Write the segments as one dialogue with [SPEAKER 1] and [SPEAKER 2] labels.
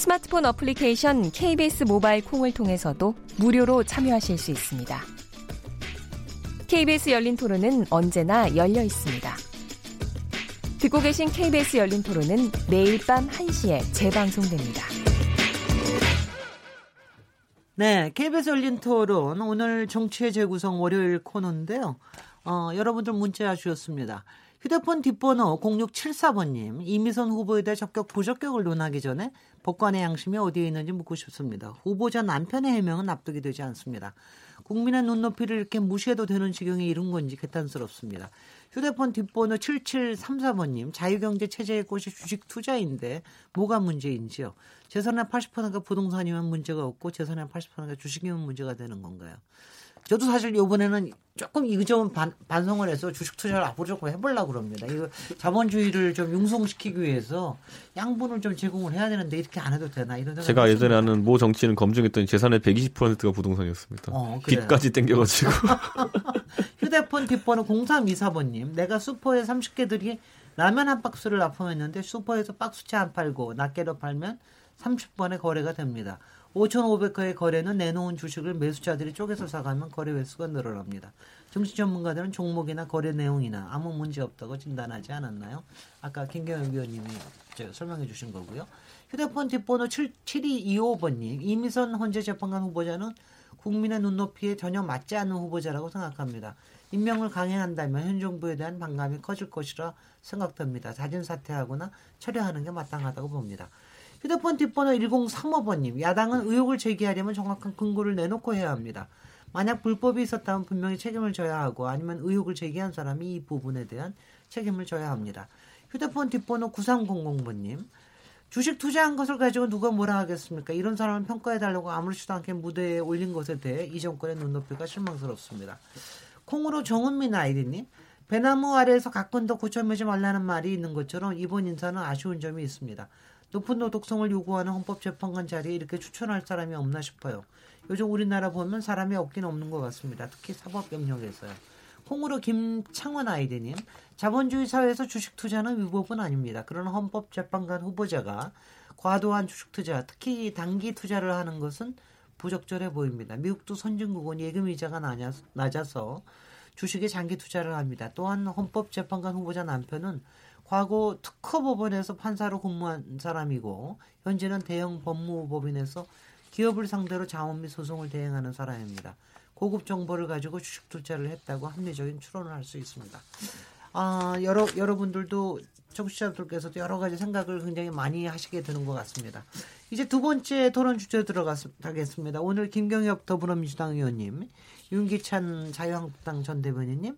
[SPEAKER 1] 스마트폰 어플리케이션 KBS 모바일 콩을 통해서도 무료로 참여하실 수 있습니다. KBS 열린 토론은 언제나 열려 있습니다. 듣고 계신 KBS 열린 토론은 매일 밤 1시에 재방송됩니다.
[SPEAKER 2] 네, KBS 열린 토론 오늘 정치의 재구성 월요일 코너인데요. 어, 여러분들 문자 주셨습니다. 휴대폰 뒷번호 0674번님, 이미선 후보에 대해 적격 부적격을 논하기 전에 법관의 양심이 어디에 있는지 묻고 싶습니다. 후보자 남편의 해명은 납득이 되지 않습니다. 국민의 눈높이를 이렇게 무시해도 되는 지경에 이른 건지 개탄스럽습니다. 휴대폰 뒷번호 7734번님, 자유경제 체제의 꽃이 주식 투자인데 뭐가 문제인지요? 재산의 80%가 부동산이면 문제가 없고 재산의 80%가 주식이면 문제가 되는 건가요? 저도 사실 이번에는 조금 이 점은 반, 반성을 해서 주식 투자를 앞으로 조금 해보려고 그럽니다. 이거 자본주의를 좀 융성시키기 위해서 양분을 좀 제공을 해야 되는데 이렇게 안 해도 되나 이런 생각.
[SPEAKER 3] 제가 예전에 아는 모 정치인 검증했더니 재산의 120%가 부동산이었습니다. 어, 빚까지 땡겨가지고.
[SPEAKER 2] 휴대폰 뒷번호 0324번님, 내가 슈퍼에 30개 들이 라면 한 박스를 납품했는데 슈퍼에서 박스채 안 팔고 낱개로 팔면 30번의 거래가 됩니다. 5,500회의 거래는 내놓은 주식을 매수자들이 쪼개서 사가면 거래 횟수가 늘어납니다. 정치 전문가들은 종목이나 거래 내용이나 아무 문제 없다고 진단하지 않았나요? 아까 김경현 위원님이 설명해 주신 거고요. 휴대폰 뒷번호 7225번님, 이미선 헌재 재판관 후보자는 국민의 눈높이에 전혀 맞지 않는 후보자라고 생각합니다. 임명을 강행한다면 현 정부에 대한 반감이 커질 것이라 생각됩니다. 자진 사퇴하거나 철회하는 게 마땅하다고 봅니다. 휴대폰 뒷번호 1035번님, 야당은 의혹을 제기하려면 정확한 근거를 내놓고 해야 합니다. 만약 불법이 있었다면 분명히 책임을 져야 하고 아니면 의혹을 제기한 사람이 이 부분에 대한 책임을 져야 합니다. 휴대폰 뒷번호 9300번님, 주식 투자한 것을 가지고 누가 뭐라 하겠습니까? 이런 사람을 평가해달라고 아무렇지도 않게 무대에 올린 것에 대해 이 정권의 눈높이가 실망스럽습니다. 콩으로 정은민 아이디님, 배나무 아래에서 가끔도 고쳐매지 말라는 말이 있는 것처럼 이번 인사는 아쉬운 점이 있습니다. 높은 노독성을 요구하는 헌법재판관 자리에 이렇게 추천할 사람이 없나 싶어요. 요즘 우리나라 보면 사람이 없긴 없는 것 같습니다. 특히 사법경력에서요. 콩으로 김창원 아이디님, 자본주의 사회에서 주식 투자는 위법은 아닙니다. 그러나 헌법재판관 후보자가 과도한 주식 투자, 특히 단기 투자를 하는 것은 부적절해 보입니다. 미국도 선진국은 예금 이자가 낮아서 주식에 장기 투자를 합니다. 또한 헌법재판관 후보자 남편은 과거 특허법원에서 판사로 근무한 사람이고 현재는 대형 법무법인에서 기업을 상대로 자원 및 소송을 대행하는 사람입니다. 고급 정보를 가지고 주식 투자를 했다고 합리적인 추론을 할 수 있습니다. 아, 여러 여러분들도 청취자들께서도 여러 가지 생각을 굉장히 많이 하시게 되는 것 같습니다. 이제 두 번째 토론 주제 들어가겠습니다. 오늘 김경엽 더불어민주당 의원님, 윤기찬 자유한국당 전 대변인님,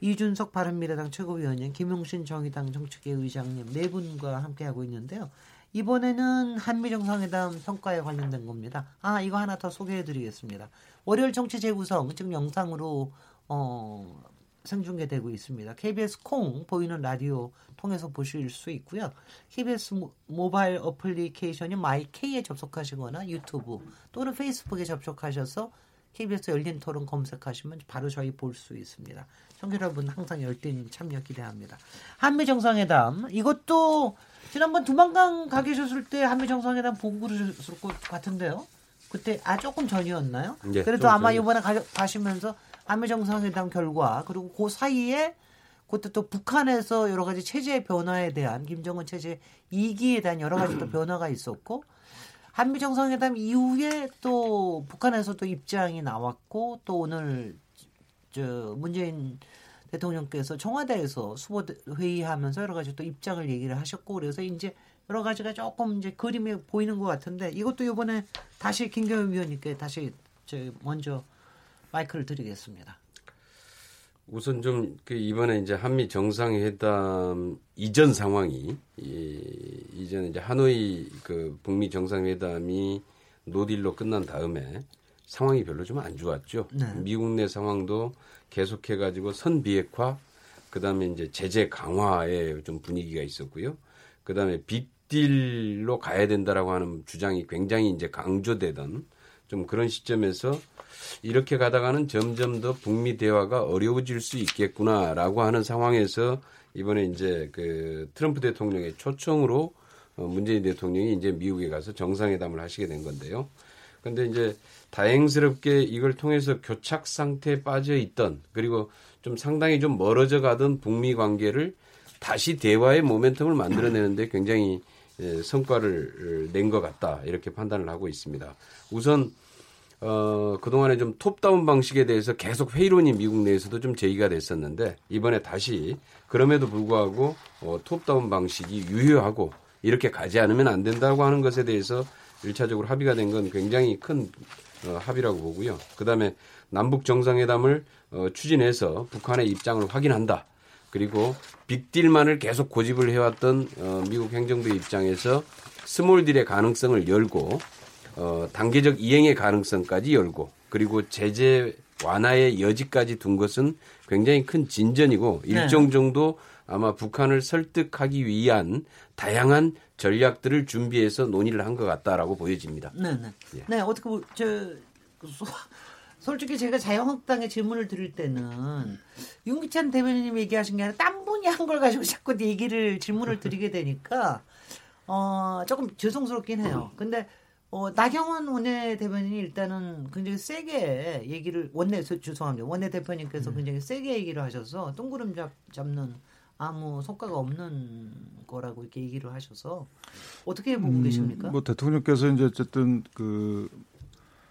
[SPEAKER 2] 이준석 바른미래당 최고위원님, 김용신 정의당 정책위 의장님 네 분과 함께하고 있는데요. 이번에는 한미 정상회담 평가에 관련된 겁니다. 아 이거 하나 더 소개해드리겠습니다. 월요일 정치 재구성 즉 영상으로 어, 생중계되고 있습니다. KBS 콩 보이는 라디오 통해서 보실 수 있고요. KBS 모바일 어플리케이션인 마이K에 접속하시거나 유튜브 또는 페이스북에 접속하셔서 KBS 열린 토론 검색하시면 바로 저희 볼 수 있습니다. 청취 여러분 항상 열띤 참여 기대합니다. 한미 정상회담 이것도 지난번 두만강 가 계셨을 때 한미 정상회담 보고 그러셨을 것 같은데요. 그때 아 조금 전이었나요? 네, 그래도 아마 전이... 이번에 가, 가시면서 한미 정상회담 결과 그리고 그 사이에 그때 또 북한에서 여러 가지 체제 변화에 대한 김정은 체제 2기에 대한 여러 가지 또 변화가 있었고 한미 정상회담 이후에 또 북한에서 도 입장이 나왔고 또 오늘 저 문재인 대통령께서 청와대에서 수보 회의하면서 여러 가지 또 입장을 얘기를 하셨고 그래서 이제 여러 가지가 조금 이제 그림이 보이는 것 같은데 이것도 이번에 다시 김경현 위원님께 다시 저 먼저 마이크를 드리겠습니다.
[SPEAKER 4] 우선 좀 그 이번에 이제 한미 정상회담 이전 상황이 이, 이전 이제 하노이 그 북미 정상회담이 노딜로 끝난 다음에 상황이 별로 좀 안 좋았죠. 네. 미국 내 상황도 계속해 가지고 선 비핵화 그다음에 이제 제재 강화에 좀 분위기가 있었고요. 그다음에 빅딜로 가야 된다라고 하는 주장이 굉장히 이제 강조되던 좀 그런 시점에서 이렇게 가다가는 점점 더 북미 대화가 어려워질 수 있겠구나라고 하는 상황에서 이번에 이제 그 트럼프 대통령의 초청으로 어, 문재인 대통령이 이제 미국에 가서 정상회담을 하시게 된 건데요. 근데 이제 다행스럽게 이걸 통해서 교착 상태에 빠져 있던 그리고 좀 상당히 좀 멀어져 가던 북미 관계를 다시 대화의 모멘텀을 만들어내는데 굉장히 예, 성과를 낸 것 같다 이렇게 판단을 하고 있습니다. 우선 어, 그동안에 좀 톱다운 방식에 대해서 계속 회의론이 미국 내에서도 좀 제기가 됐었는데 이번에 다시 그럼에도 불구하고 어, 톱다운 방식이 유효하고 이렇게 가지 않으면 안 된다고 하는 것에 대해서 일차적으로 합의가 된 건 굉장히 큰 어, 합의라고 보고요. 그다음에 남북 정상회담을 어, 추진해서 북한의 입장을 확인한다. 그리고 빅딜만을 계속 고집을 해왔던 어, 미국 행정부 입장에서 스몰딜의 가능성을 열고 어, 단계적 이행의 가능성까지 열고 그리고 제재 완화의 여지까지 둔 것은 굉장히 큰 진전이고 네. 일정 정도 아마 북한을 설득하기 위한 다양한 전략들을 준비해서 논의를 한 것 같다라고 보여집니다.
[SPEAKER 2] 네, 네. 예. 네, 어떻게 뭐, 저 솔직히 제가 자유한국당에 질문을 드릴 때는 윤기찬 대변인님 얘기하신 게 아니라 딴 분이 한 걸 가지고 자꾸 얘기를 질문을 드리게 되니까 어 조금 죄송스럽긴 해요. 근데 어, 나경원 원내 대변인이 일단은 굉장히 세게 얘기를 원내 죄송합니다 원내 대표님께서 음. 굉장히 세게 얘기를 하셔서 똥구름 잡, 잡는 아무 성과가 없는 거라고 이렇게 얘기를 하셔서 어떻게 보고 음, 계십니까?
[SPEAKER 5] 뭐 대통령께서 이제 어쨌든 그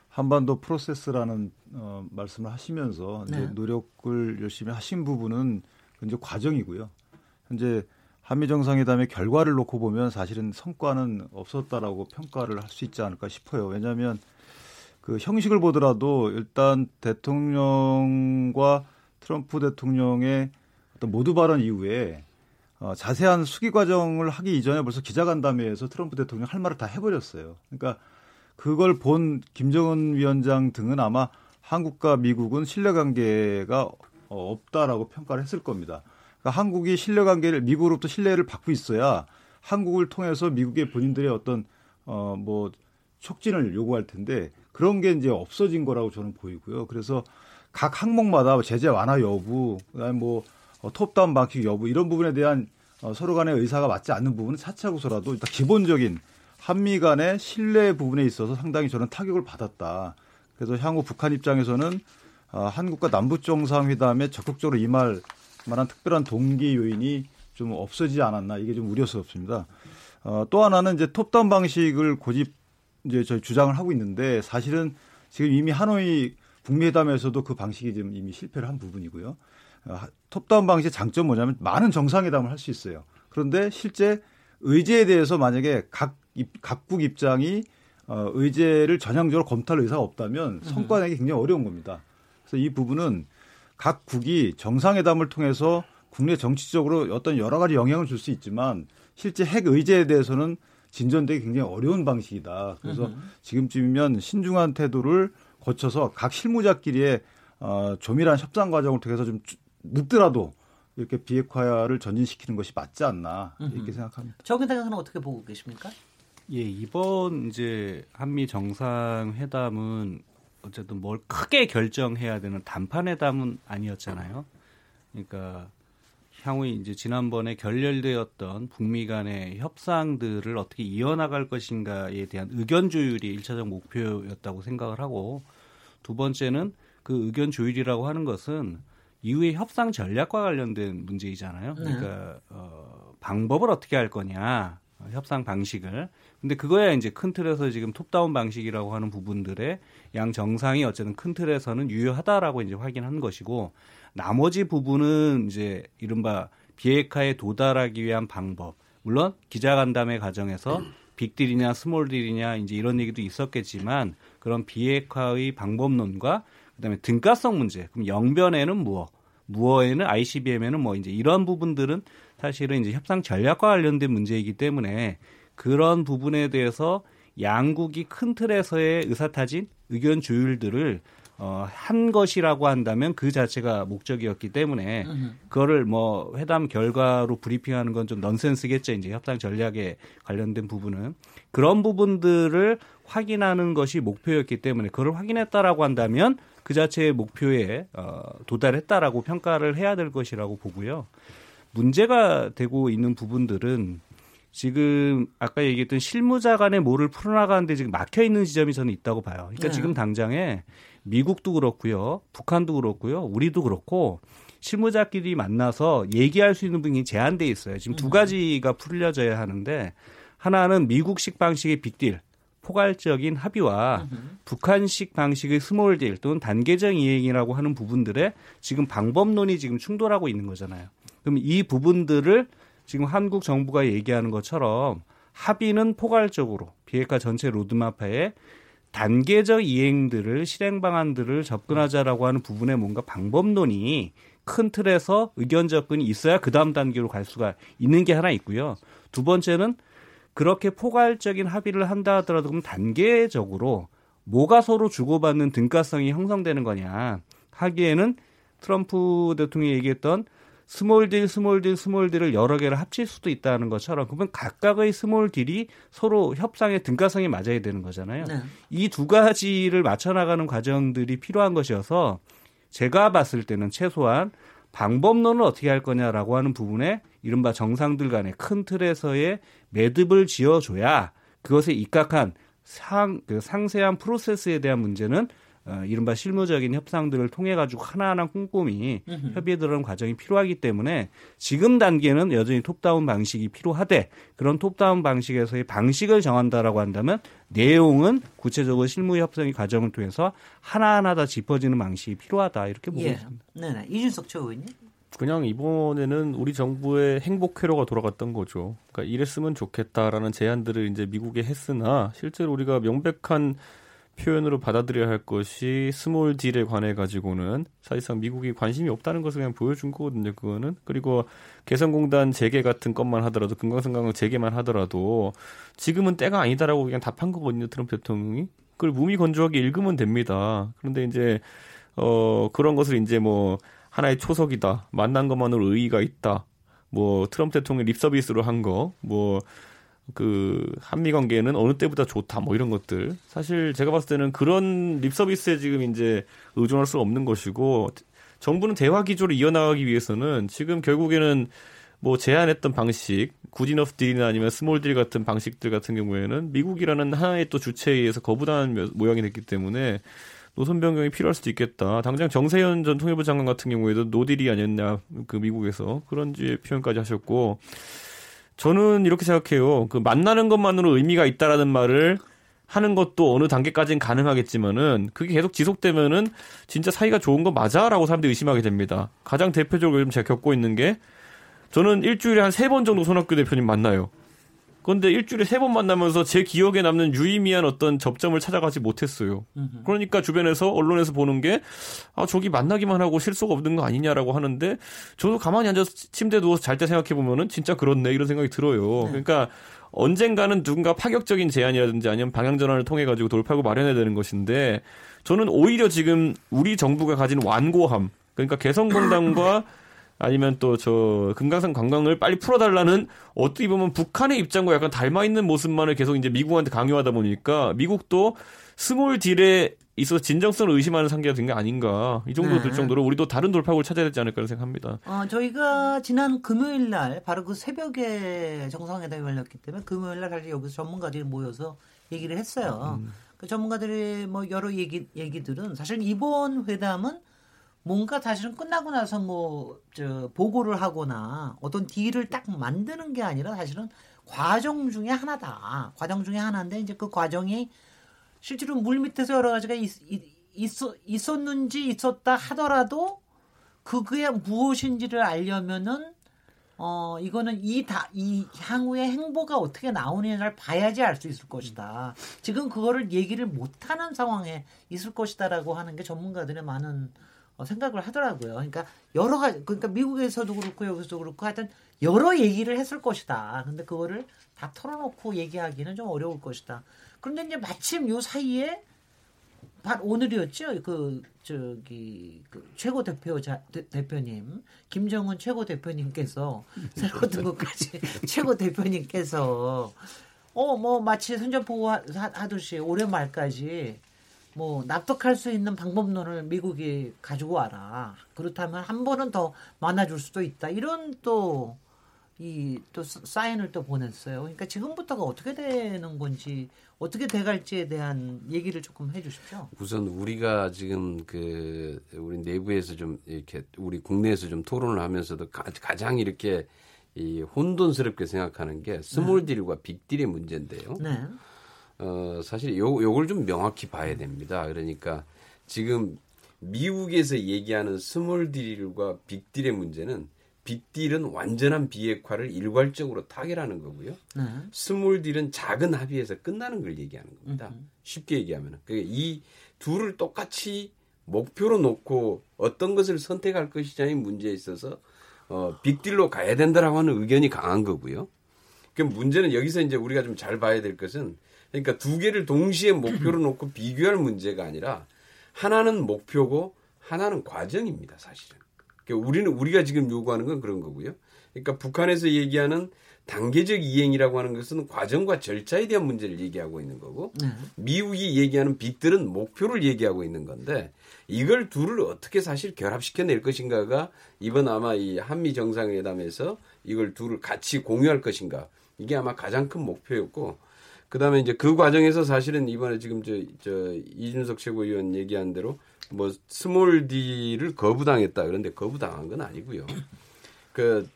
[SPEAKER 5] 한반도 프로세스라는 어, 말씀을 하시면서 네. 이제 노력을 열심히 하신 부분은 이제 과정이고요. 현재 한미 정상회담의 결과를 놓고 보면 사실은 성과는 없었다라고 평가를 할 수 있지 않을까 싶어요. 왜냐하면 그 형식을 보더라도 일단 대통령과 트럼프 대통령의 어떤 모두 발언 이후에 어, 자세한 수기 과정을 하기 이전에 벌써 기자간담회에서 트럼프 대통령 할 말을 다 해버렸어요. 그러니까 그걸 본 김정은 위원장 등은 아마 한국과 미국은 신뢰관계가 어, 없다라고 평가를 했을 겁니다. 그러니까 한국이 신뢰관계를 미국으로부터 신뢰를 받고 있어야 한국을 통해서 미국의 본인들의 어떤 어 뭐 촉진을 요구할 텐데 그런 게 이제 없어진 거라고 저는 보이고요. 그래서 각 항목마다 제재 완화 여부, 그다음에 뭐 어, 톱다운 방식 여부 이런 부분에 대한 어, 서로 간의 의사가 맞지 않는 부분은 차치하고서라도 일단 기본적인 한미 간의 신뢰 부분에 있어서 상당히 저는 타격을 받았다. 그래서 향후 북한 입장에서는 어, 한국과 남북 정상회담에 적극적으로 임할 만한 특별한 동기 요인이 좀 없어지지 않았나 이게 좀 우려스럽습니다. 어, 또 하나는 이제 톱다운 방식을 고집 이제 저희 주장을 하고 있는데 사실은 지금 이미 하노이 북미 회담에서도 그 방식이 지금 이미 실패를 한 부분이고요. 어, 톱다운 방식의 장점 뭐냐면 많은 정상회담을 할 수 있어요. 그런데 실제 의제에 대해서 만약에 각 각국 입장이 어, 의제를 전향적으로 검토할 의사가 없다면 성과 내기 굉장히 어려운 겁니다. 그래서 이 부분은 각 국이 정상회담을 통해서 국내 정치적으로 어떤 여러 가지 영향을 줄 수 있지만 실제 핵 의제에 대해서는 진전되기 굉장히 어려운 방식이다. 그래서. 지금쯤이면 신중한 태도를 거쳐서 각 실무자끼리의 어, 조밀한 협상 과정을 통해서 좀 늦더라도 이렇게 비핵화를 전진시키는 것이 맞지 않나 이렇게. 생각합니다.
[SPEAKER 2] 적은 생각은 어떻게 보고 계십니까?
[SPEAKER 6] 예, 이번 이제 한미 정상회담은 어쨌든 뭘 크게 결정해야 되는 단판회담은 아니었잖아요. 그러니까 향후 이제 지난번에 결렬되었던 북미 간의 협상들을 어떻게 이어나갈 것인가에 대한 의견 조율이 일차적 목표였다고 생각을 하고 두 번째는 그 의견 조율이라고 하는 것은 이후에 협상 전략과 관련된 문제이잖아요. 네. 그러니까 어, 방법을 어떻게 할 거냐, 협상 방식을. 근데 그거야 이제 큰 틀에서 지금 톱다운 방식이라고 하는 부분들의 양 정상이 어쨌든 큰 틀에서는 유효하다라고 이제 확인한 것이고 나머지 부분은 이제 이른바 비핵화에 도달하기 위한 방법. 물론 기자간담회 과정에서 빅딜이냐 스몰딜이냐 이제 이런 얘기도 있었겠지만 그런 비핵화의 방법론과 그다음에 등가성 문제. 그럼 영변에는 무엇? 무어에는 ICBM에는 뭐 이제 이런 부분들은 사실은 이제 협상 전략과 관련된 문제이기 때문에 그런 부분에 대해서 양국이 큰 틀에서의 의사타진, 의견 조율들을 어, 한 것이라고 한다면 그 자체가 목적이었기 때문에 그거를 뭐 회담 결과로 브리핑하는 건 좀 넌센스겠죠. 이제 협상 전략에 관련된 부분은 그런 부분들을 확인하는 것이 목표였기 때문에 그걸 확인했다라고 한다면 그 자체의 목표에 어, 도달했다라고 평가를 해야 될 것이라고 보고요. 문제가 되고 있는 부분들은 지금 아까 얘기했던 실무자 간의 뭐를 풀어나가는데 지금 막혀 있는 지점이 저는 있다고 봐요. 그러니까 네. 지금 당장에 미국도 그렇고요. 북한도 그렇고요. 우리도 그렇고 실무자끼리 만나서 얘기할 수 있는 부분이 제한돼 있어요. 지금 두 음. 가지가 풀려져야 하는데 하나는 미국식 방식의 big deal, 포괄적인 합의와 북한식 방식의 small deal 또는 단계적 이행이라고 하는 부분들에 지금 방법론이 지금 충돌하고 있는 거잖아요. 그럼 이 부분들을 지금 한국 정부가 얘기하는 것처럼 합의는 포괄적으로 비핵화 전체 로드마파에 단계적 이행들을 실행 방안들을 접근하자라고 하는 부분에 뭔가 방법론이 큰 틀에서 의견 접근이 있어야 그 다음 단계로 갈 수가 있는 게 하나 있고요. 두 번째는 그렇게 포괄적인 합의를 한다 하더라도 그럼 단계적으로 뭐가 서로 주고받는 등가성이 형성되는 거냐 하기에는 트럼프 대통령이 얘기했던 small deal, small deal, small deal을 여러 개를 합칠 수도 있다는 것처럼 그러면 각각의 small deal이 서로 협상의 등가성이 맞아야 되는 거잖아요. 네. 이두 가지를 맞춰 나가는 과정들이 필요한 것이어서 제가 봤을 때는 최소한 방법론을 어떻게 할 거냐라고 하는 부분에 이른바 정상들 간의 큰 틀에서의 매듭을 지어줘야 그것에 입각한 상, 그 상세한 프로세스에 대한 문제는 어, 이른바 실무적인 협상들을 통해 가지고 하나하나 꼼꼼히 협의에 들어가는 과정이 필요하기 때문에 지금 단계는 여전히 톱다운 방식이 필요하되 그런 톱다운 방식에서의 방식을 정한다라고 한다면 내용은 구체적으로 실무 협상의 과정을 통해서 하나하나 다 짚어지는 방식이 필요하다 이렇게 보고 예. 있습니다.
[SPEAKER 2] 네, 네. 이준석 최고위원님.
[SPEAKER 3] 그냥 이번에는 우리 정부의 행복 회로가 돌아갔던 거죠. 그러니까 이랬으면 좋겠다라는 제안들을 이제 미국에 했으나 실제로 우리가 명백한 표현으로 받아들여야 할 것이 small deal에 관해 가지고는 사실상 미국이 관심이 없다는 것을 그냥 보여준 거거든요. 그거는 그리고 개성공단 재개 같은 것만 하더라도 금강산 관광 재개만 하더라도 지금은 때가 아니다라고 그냥 답한 거거든요. 트럼프 대통령이 그걸 무미건조하게 읽으면 됩니다. 그런데 이제 어 그런 것을 이제 뭐 하나의 초석이다. 만난 것만으로 의의가 있다. 뭐 트럼프 대통령 립 서비스로 한 거, 뭐 그 한미 관계는 어느 때보다 좋다 뭐 이런 것들 사실 제가 봤을 때는 그런 립 서비스에 지금 이제 의존할 수 없는 것이고 정부는 대화 기조를 이어나가기 위해서는 지금 결국에는 뭐 제안했던 방식 good enough deal이나 아니면 small deal 같은 방식들 같은 경우에는 미국이라는 하나의 또 주체에 의해서 거부당한 모양이 됐기 때문에 노선 변경이 필요할 수도 있겠다. 당장 정세현 전 통일부 장관 같은 경우에도 노딜이 아니었냐 그 미국에서 그런 지 표현까지 하셨고 저는 이렇게 생각해요. 그 만나는 것만으로 의미가 있다라는 말을 하는 것도 어느 단계까지는 가능하겠지만은 그게 계속 지속되면은 진짜 사이가 좋은 거 맞아라고 사람들이 의심하게 됩니다. 가장 대표적으로 요즘 제가 겪고 있는 게 저는 일주일에 한 세 번 정도 손학규 대표님 만나요. 그런데 일주일에 세 번 만나면서 제 기억에 남는 유의미한 어떤 접점을 찾아가지 못했어요. 그러니까 주변에서 언론에서 보는 게 아, 저기 만나기만 하고 실속 없는 거 아니냐라고 하는데 저도 가만히 앉아서 침대에 누워서 잘 때 생각해 보면은 진짜 그렇네 이런 생각이 들어요. 네. 그러니까 언젠가는 누군가 파격적인 제안이라든지 아니면 방향 전환을 통해 가지고 돌파구 마련해야 되는 것인데 저는 오히려 지금 우리 정부가 가진 완고함 그러니까 개성공단과 아니면 또 저 금강산 관광을 빨리 풀어달라는 어떻게 보면 북한의 입장과 약간 닮아 있는 모습만을 계속 이제 미국한테 강요하다 보니까 미국도 small deal에 있어서 진정성을 의심하는 상태가 된 게 아닌가 이 정도 네. 될 정도로 우리도 다른 돌파구를 찾아야 되지 않을까 생각합니다.
[SPEAKER 2] 어, 저희가 지난 금요일 날 바로 그 새벽에 정상회담이 열렸기 때문에 금요일 날 사실 여기서 전문가들이 모여서 얘기를 했어요. 음. 그 전문가들의 뭐 여러 얘기 얘기들은 사실 이번 회담은 뭔가 사실은 끝나고 나서 뭐 저 보고를 하거나 어떤 deal을 딱 만드는 게 아니라 사실은 과정 중에 하나다. 과정 중에 하나인데 이제 그 과정이 실제로 물 밑에서 여러 가지가 있, 있, 있었는지 있었다 하더라도 그게 무엇인지를 알려면은 어 이거는 이 다 이 향후의 행보가 어떻게 나오느냐를 봐야지 알 수 있을 것이다. 지금 그거를 얘기를 못하는 상황에 있을 것이다라고 하는 게 전문가들의 많은 어, 생각을 하더라고요. 그러니까 여러 가지 그러니까 미국에서도 그렇고 여기서도 그렇고 하여튼 여러 얘기를 했을 것이다. 근데 그거를 다 털어놓고 얘기하기는 좀 어려울 것이다. 그런데 이제 마침 요 사이에 오늘이었죠. 그 저기 그 최고 대표자 대, 표님 김정은 최고 대표님께서 새로 등록까지 최고 대표님께서 어 뭐 마치 선전포고 하듯이 올해 말까지 뭐 납득할 수 있는 방법론을 미국이 가지고 와라. 그렇다면 한 번은 더 많아질 수도 있다. 이런 또 이 또 사인을 또 보냈어요. 그러니까 지금부터가 어떻게 되는 건지 어떻게 돼갈지에 대한 얘기를 조금 해주십시오.
[SPEAKER 4] 우선 우리가 지금 그 우리 내부에서 좀 이렇게 우리 국내에서 좀 토론을 하면서도 가장 이렇게 이 혼돈스럽게 생각하는 게 small 네. deal과 big deal의 문제인데요. 네. 어 사실 요 요걸 좀 명확히 봐야 됩니다. 그러니까 지금 미국에서 얘기하는 small deal과 big deal의 문제는 big deal은 완전한 비핵화를 일괄적으로 타결하는 거고요. 네. small deal은 작은 합의에서 끝나는 걸 얘기하는 겁니다. 음흠. 쉽게 얘기하면 그러니까 이 둘을 똑같이 목표로 놓고 어떤 것을 선택할 것이냐의 문제에 있어서 어, big deal로 가야 된다라고 하는 의견이 강한 거고요. 그 문제는 여기서 이제 우리가 좀 잘 봐야 될 것은 그러니까 두 개를 동시에 목표로 놓고 비교할 문제가 아니라 하나는 목표고 하나는 과정입니다, 사실은. 그러니까 우리는 우리가 지금 요구하는 건 그런 거고요. 그러니까 북한에서 얘기하는 단계적 이행이라고 하는 것은 과정과 절차에 대한 문제를 얘기하고 있는 거고 네. 미국이 얘기하는 빅들은 목표를 얘기하고 있는 건데 이걸 둘을 어떻게 사실 결합시켜 낼 것인가가 이번 아마 이 한미 정상회담에서 이걸 둘을 같이 공유할 것인가 이게 아마 가장 큰 목표였고 그다음에 이제 그 과정에서 사실은 이번에 지금 저, 저 이준석 최고위원 얘기한 대로 뭐 small deal을 거부당했다. 그런데 거부당한 건 아니고요. 그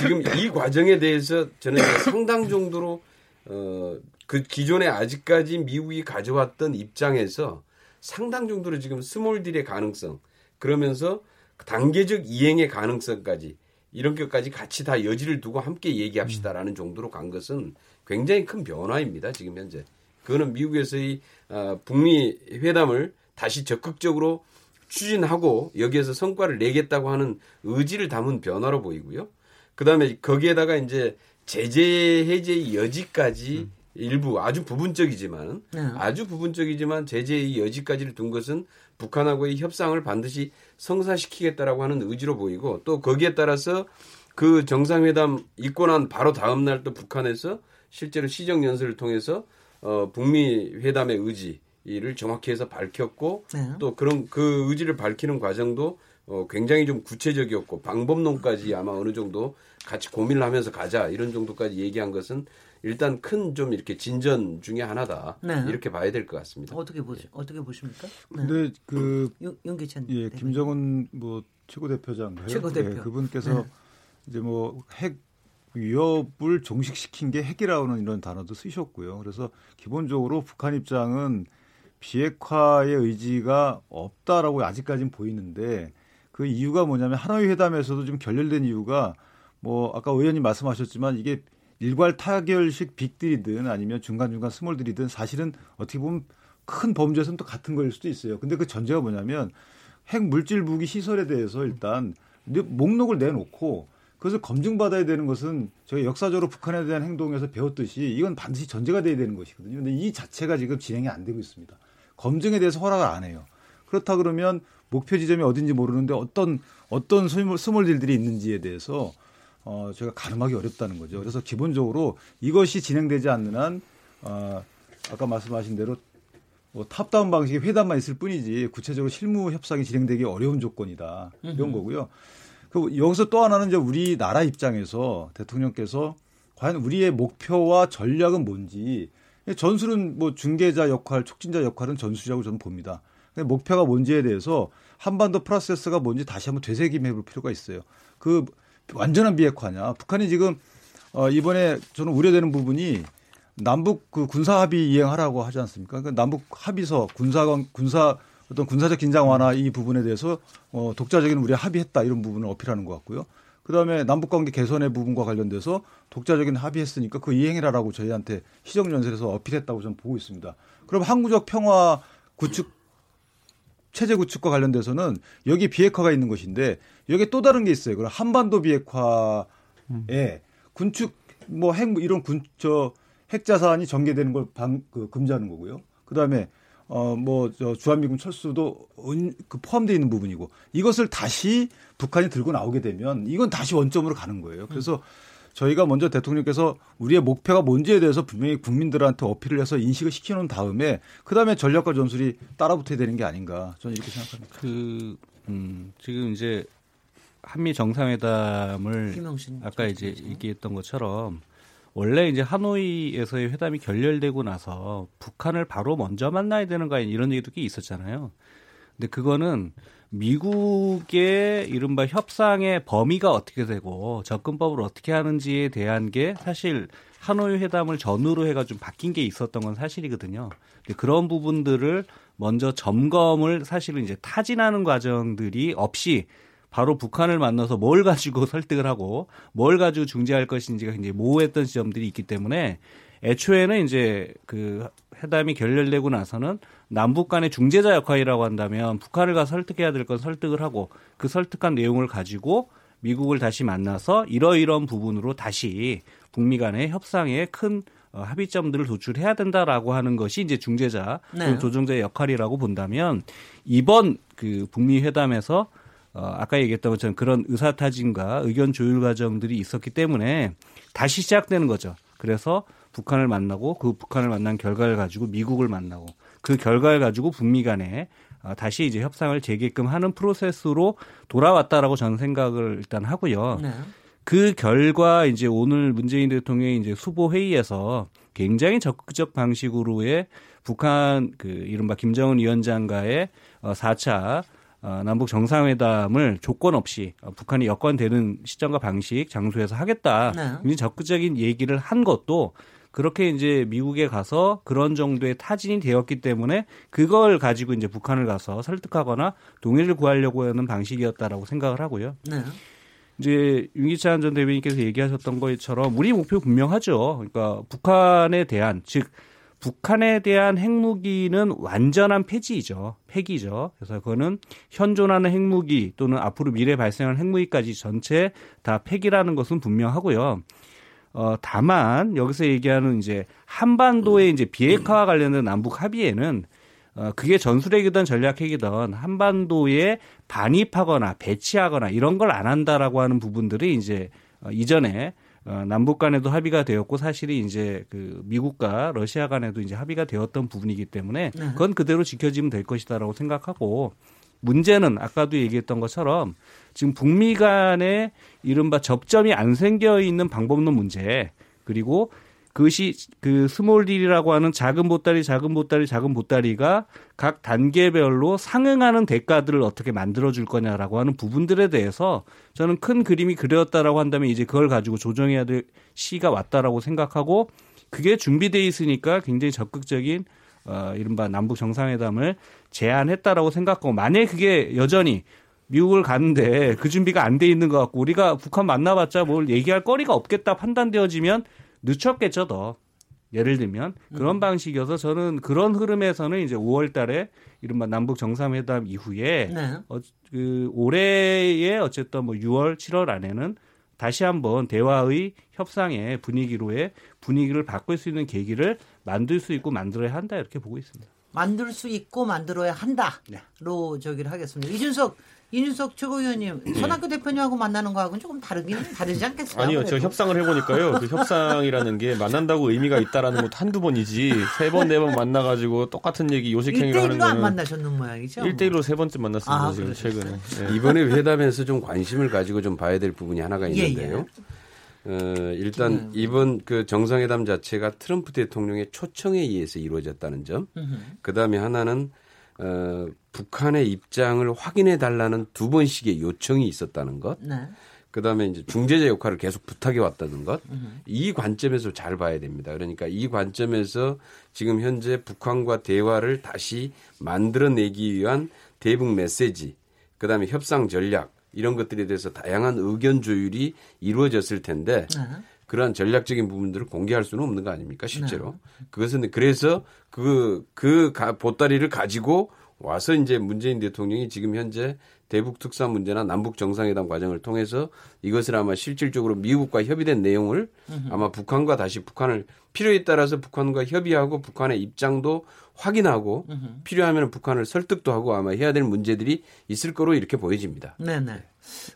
[SPEAKER 4] 지금 이 과정에 대해서 저는 상당 정도로 어 그 기존에 아직까지 미국이 가져왔던 입장에서 상당 정도로 지금 small deal의 가능성 그러면서 단계적 이행의 가능성까지 이런 것까지 같이 다 여지를 두고 함께 얘기합시다라는 정도로 간 것은 굉장히 큰 변화입니다. 지금 현재. 그거는 미국에서의 어, 북미 회담을 다시 적극적으로 추진하고 여기에서 성과를 내겠다고 하는 의지를 담은 변화로 보이고요. 그다음에 거기에다가 이제 제재 해제의 여지까지 음. 일부 아주 부분적이지만 네. 아주 부분적이지만 제재의 여지까지를 둔 것은 북한하고의 협상을 반드시 성사시키겠다라고 하는 의지로 보이고 또 거기에 따라서 그 정상회담 있고 난 바로 다음 날 또 북한에서 실제로 시정 연설을 통해서 어 북미 회담의 의지 이를 정확히 해서 밝혔고 네. 또 그런 그 의지를 밝히는 과정도 어, 굉장히 좀 구체적이었고 방법론까지 아마 어느 정도 같이 고민을 하면서 가자 이런 정도까지 얘기한 것은 일단 큰 좀 이렇게 진전 중의 하나다 네. 이렇게 봐야 될 것 같습니다.
[SPEAKER 2] 어떻게 보시 네. 어떻게 보십니까?
[SPEAKER 5] 네. 근데 그
[SPEAKER 2] 윤기찬
[SPEAKER 5] 예 김정은 뭐 최고 대표장
[SPEAKER 2] 최고 대표
[SPEAKER 5] 예, 그분께서 네. 이제 뭐 핵 위협을 종식시킨 게 핵이라는 이런 단어도 쓰셨고요. 그래서 기본적으로 북한 입장은 비핵화의 의지가 없다라고 아직까지는 보이는데 그 이유가 뭐냐면 하노이 회담에서도 좀 결렬된 이유가 뭐 아까 의원님 말씀하셨지만 이게 일괄 타결식 빅들이든 아니면 중간중간 스몰들이든 사실은 어떻게 보면 큰 범죄에서는 또 같은 거일 수도 있어요. 근데 그 전제가 뭐냐면 핵 물질 무기 시설에 대해서 일단 목록을 내놓고 그것을 검증받아야 되는 것은 저희 역사적으로 북한에 대한 행동에서 배웠듯이 이건 반드시 전제가 돼야 되는 것이거든요. 근데 이 자체가 지금 진행이 안 되고 있습니다. 검증에 대해서 허락을 안 해요. 그렇다 그러면 목표 지점이 어딘지 모르는데 어떤 어떤 스몰딜들이 있는지에 대해서 어, 제가 가늠하기 어렵다는 거죠. 그래서 기본적으로 이것이 진행되지 않는 한 어, 아까 말씀하신 대로 뭐 탑다운 방식의 회담만 있을 뿐이지 구체적으로 실무 협상이 진행되기 어려운 조건이다 이런 거고요. 그 여기서 또 하나는 이제 우리 나라 입장에서 대통령께서 과연 우리의 목표와 전략은 뭔지 전술은 뭐 중개자 역할, 촉진자 역할은 전술이라고 저는 봅니다. 목표가 뭔지에 대해서 한반도 프로세스가 뭔지 다시 한번 되새김해 볼 필요가 있어요. 그 완전한 비핵화냐. 북한이 지금 어 이번에 저는 우려되는 부분이 남북 그 군사 합의 이행하라고 하지 않습니까? 그러니까 남북 합의서 군사 군사 어떤 군사적 긴장 완화 이 부분에 대해서 어 독자적인 우리 합의했다 이런 부분을 어필하는 것 같고요. 그다음에 남북 관계 개선의 부분과 관련돼서 독자적인 합의했으니까 그 이행이라라고 저희한테 시정 연설에서 어필했다고 저는 보고 있습니다. 그럼 항구적 평화 구축 체제 구축과 관련돼서는 여기 비핵화가 있는 것인데 여기 또 다른 게 있어요. 그럼 한반도 비핵화에 군축 뭐 핵 이런 군 저 핵 자산이 전개되는 걸 방, 그, 금지하는 거고요. 그다음에 어뭐저 주한미군 철수도 그 포함되어 있는 부분이고 이것을 다시 북한이 들고 나오게 되면 이건 다시 원점으로 가는 거예요. 그래서 저희가 먼저 대통령께서 우리의 목표가 뭔지에 대해서 분명히 국민들한테 어필을 해서 인식을 시켜놓은 다음에 그다음에 전략과 전술이 따라붙어야 되는 게 아닌가 저는 이렇게 생각합니다.
[SPEAKER 6] 그 음, 지금 이제 한미 정상회담을 아까 이제 얘기했던 것처럼 원래 이제 하노이에서의 회담이 결렬되고 나서 북한을 바로 먼저 만나야 되는 거 이런 얘기도 꽤 있었잖아요. 근데 그거는 미국의 이른바 협상의 범위가 어떻게 되고 접근법을 어떻게 하는지에 대한 게 사실 하노이 회담을 전후로 해가 좀 바뀐 게 있었던 건 사실이거든요. 근데 그런 부분들을 먼저 점검을 사실은 이제 타진하는 과정들이 없이 바로 북한을 만나서 뭘 가지고 설득을 하고 뭘 가지고 중재할 것인지가 굉장히 모호했던 지점들이 있기 때문에 애초에는 이제 그 회담이 결렬되고 나서는 남북 간의 중재자 역할이라고 한다면 북한을 가 설득해야 될 건 설득을 하고 그 설득한 내용을 가지고 미국을 다시 만나서 이러이러한 부분으로 다시 북미 간의 협상에 큰 어, 합의점들을 도출해야 된다라고 하는 것이 이제 중재자 네. 조정자의 역할이라고 본다면 이번 그 북미 회담에서 어, 아까 얘기했던 것처럼 그런 의사 타진과 의견 조율 과정들이 있었기 때문에 다시 시작되는 거죠. 그래서 북한을 만나고 그 북한을 만난 결과를 가지고 미국을 만나고 그 결과를 가지고 북미 간에 어, 다시 이제 협상을 재개끔 하는 프로세스로 돌아왔다라고 저는 생각을 일단 하고요. 네. 그 결과 이제 오늘 문재인 대통령이 이제 수보 회의에서 굉장히 적극적 방식으로의 북한 그 이른바 김정은 위원장과의 어 4차 어, 남북 정상회담을 조건 없이 어, 북한이 여건되는 시점과 방식, 장소에서 하겠다. 네. 적극적인 얘기를 한 것도 그렇게 이제 미국에 가서 그런 정도의 타진이 되었기 때문에 그걸 가지고 이제 북한을 가서 설득하거나 동의를 구하려고 하는 방식이었다라고 생각을 하고요. 네. 이제 윤기찬 전 대변인께서 얘기하셨던 것처럼 우리 목표 분명하죠. 그러니까 북한에 대한 즉 북한에 대한 핵무기는 완전한 폐지이죠. 폐기죠. 그래서 그거는 현존하는 핵무기 또는 앞으로 미래 발생할 핵무기까지 전체 다 폐기라는 것은 분명하고요. 어, 다만 여기서 얘기하는 이제 한반도의 이제 비핵화와 관련된 남북 합의에는 어, 그게 전술핵이든 전략핵이든 한반도에 반입하거나 배치하거나 이런 걸 안 한다라고 하는 부분들이 이제 어, 이전에 어, 남북 간에도 합의가 되었고 사실이 이제 그 미국과 러시아 간에도 이제 합의가 되었던 부분이기 때문에 네. 그건 그대로 지켜지면 될 것이다라고 생각하고 문제는 아까도 얘기했던 것처럼 지금 북미 간에 이른바 접점이 안 생겨 있는 방법론 문제 그리고 그것이 그 small deal이라고 하는 작은 보따리, 작은 보따리, 작은 보따리가 각 단계별로 상응하는 대가들을 어떻게 만들어 줄 거냐라고 하는 부분들에 대해서 저는 큰 그림이 그렸다라고 한다면 이제 그걸 가지고 조정해야 될 시기가 왔다라고 생각하고 그게 준비돼 있으니까 굉장히 적극적인 어 이른바 남북 정상회담을 제안했다라고 생각하고 만약에 그게 여전히 미국을 가는데 그 준비가 안 돼 있는 것 같고 우리가 북한 만나봤자 뭘 얘기할 거리가 없겠다 판단되어지면 늦췄겠죠 더. 예를 들면 그런 음. 방식이어서 저는 그런 흐름에서는 이제 5월 달에 이른바 남북 정상회담 이후에 네. 어, 그 올해에 어쨌든 뭐 6월, 7월 안에는 다시 한번 대화의 협상의 분위기로의 분위기를 바꿀 수 있는 계기를 만들 수 있고 만들어야 한다 이렇게 보고 있습니다.
[SPEAKER 2] 만들 수 있고 만들어야 한다로 네. 저기를 하겠습니다. 이준석 이준석 최고위원님 네. 손학규 대표님하고 만나는 거하고는 조금 다르긴 다르지 않겠어요?
[SPEAKER 3] 아니요, 제가 협상을 해보니까요. 그 협상이라는 게 만난다고 의미가 있다라는 것도 한두 번이지 세 번 네 번 만나가지고 똑같은 얘기 요식행위를 하는 거는
[SPEAKER 2] 안 만나셨는 모양이죠?
[SPEAKER 3] 1대1로 세 번째 만났습니다 아, 지금 최근에.
[SPEAKER 4] 네. 이번에 회담에서 좀 관심을 가지고 좀 봐야 될 부분이 하나가 있는데요. 예, 예. 어, 일단 이번 그 정상회담 자체가 트럼프 대통령의 초청에 의해서 이루어졌다는 점. 그 다음에 하나는 어, 북한의 입장을 확인해 달라는 두 번씩의 요청이 있었다는 것. 네. 그다음에 이제 중재자 역할을 계속 부탁해 왔다는 것. 이 관점에서 잘 봐야 됩니다. 그러니까 이 관점에서 지금 현재 북한과 대화를 다시 만들어내기 위한 대북 메시지, 그다음에 협상 전략 이런 것들에 대해서 다양한 의견 조율이 이루어졌을 텐데 네. 그러한 전략적인 부분들을 공개할 수는 없는 거 아닙니까 실제로 네. 그것은 그래서 그그 그 보따리를 가지고 와서 이제 문재인 대통령이 지금 현재 대북 특사 문제나 남북 정상회담 과정을 통해서 이것을 아마 실질적으로 미국과 협의된 내용을 아마 북한과 다시 북한을 필요에 따라서 북한과 협의하고 북한의 입장도 확인하고 필요하면 북한을 설득도 하고 아마 해야 될 문제들이 있을 거로 이렇게 보여집니다.
[SPEAKER 2] 네네.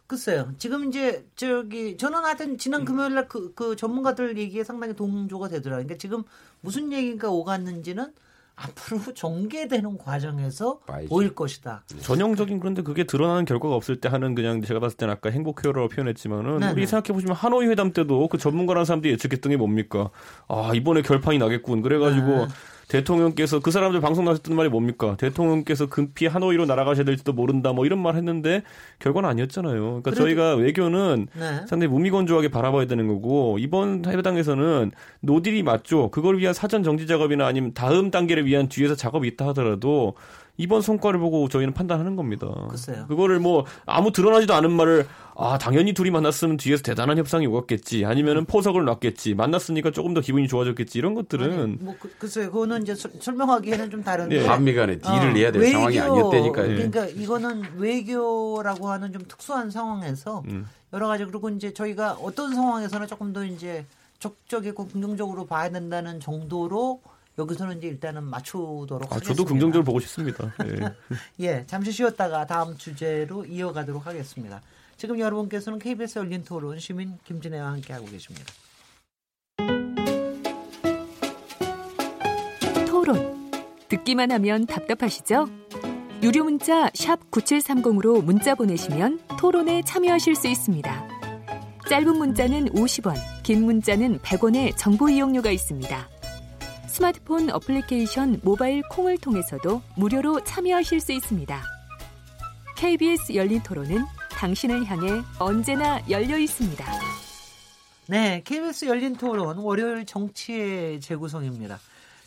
[SPEAKER 2] 글쎄요. 지금 이제 저기 저는 하여튼 지난 금요일 날그 그 전문가들 얘기에 상당히 동조가 되더라고요. 그러니까 지금 무슨 얘기가 오갔는지는 앞으로 전개되는 과정에서 봐야지. 보일 것이다.
[SPEAKER 3] 전형적인 그런데 그게 드러나는 결과가 없을 때 하는 그냥 제가 봤을 때는 아까 행복 회로라고 표현했지만은 네네. 우리 생각해 보시면 하노이 회담 때도 그 전문가라는 사람들이 예측했던 게 뭡니까? 아 이번에 결판이 나겠군. 그래가지고 네. 대통령께서 그 사람들 방송 나셨던 말이 뭡니까? 대통령께서 급히 하노이로 날아가셔야 될지도 모른다 뭐 이런 말 했는데 결과는 아니었잖아요. 그러니까 그래도, 저희가 외교는 네. 상당히 무미건조하게 바라봐야 되는 거고 이번 해당에서는 노딜이 맞죠. 그걸 위한 사전 정지 작업이나 아니면 다음 단계를 위한 뒤에서 작업이 있다 하더라도 이번 성과를 보고 저희는 판단하는 겁니다.
[SPEAKER 2] 글쎄요.
[SPEAKER 3] 그거를 뭐 아무 드러나지도 않은 말을 아 당연히 둘이 만났으면 뒤에서 대단한 협상이 오갔겠지 아니면은 포석을 놨겠지 만났으니까 조금 더 기분이 좋아졌겠지 이런 것들은
[SPEAKER 2] 아니, 뭐 그, 글쎄요 그거는 이제 서, 설명하기에는 좀 다른데
[SPEAKER 4] 네. 한미 간에 딜을 어, 내야 될 외교, 상황이 아니었다니까요.
[SPEAKER 2] 그러니까 이거는 외교라고 하는 좀 특수한 상황에서 음. 여러 가지 그리고 이제 저희가 어떤 상황에서는 조금 더 이제 적극적이고 긍정적으로 봐야 된다는 정도로 여기서는 이제 일단은 맞추도록 아, 하겠습니다.
[SPEAKER 3] 저도 긍정적으로 보고 싶습니다. 예.
[SPEAKER 2] 예, 잠시 쉬었다가 다음 주제로 이어가도록 하겠습니다. 지금 여러분께서는 KBS 열린 토론 시민 김진애와 함께하고 계십니다.
[SPEAKER 1] 토론. 듣기만 하면 답답하시죠? 유료 문자 9730으로 문자 보내시면 토론에 참여하실 수 있습니다. 짧은 문자는 50원, 긴 문자는 100원의 정보 이용료가 있습니다. 스마트폰 어플리케이션 모바일 콩을 통해서도 무료로 참여하실 수 있습니다. KBS 열린 토론은 당신을 향해 언제나 열려 있습니다.
[SPEAKER 2] 네, KBS 열린 토론 월요일 정치의 재구성입니다.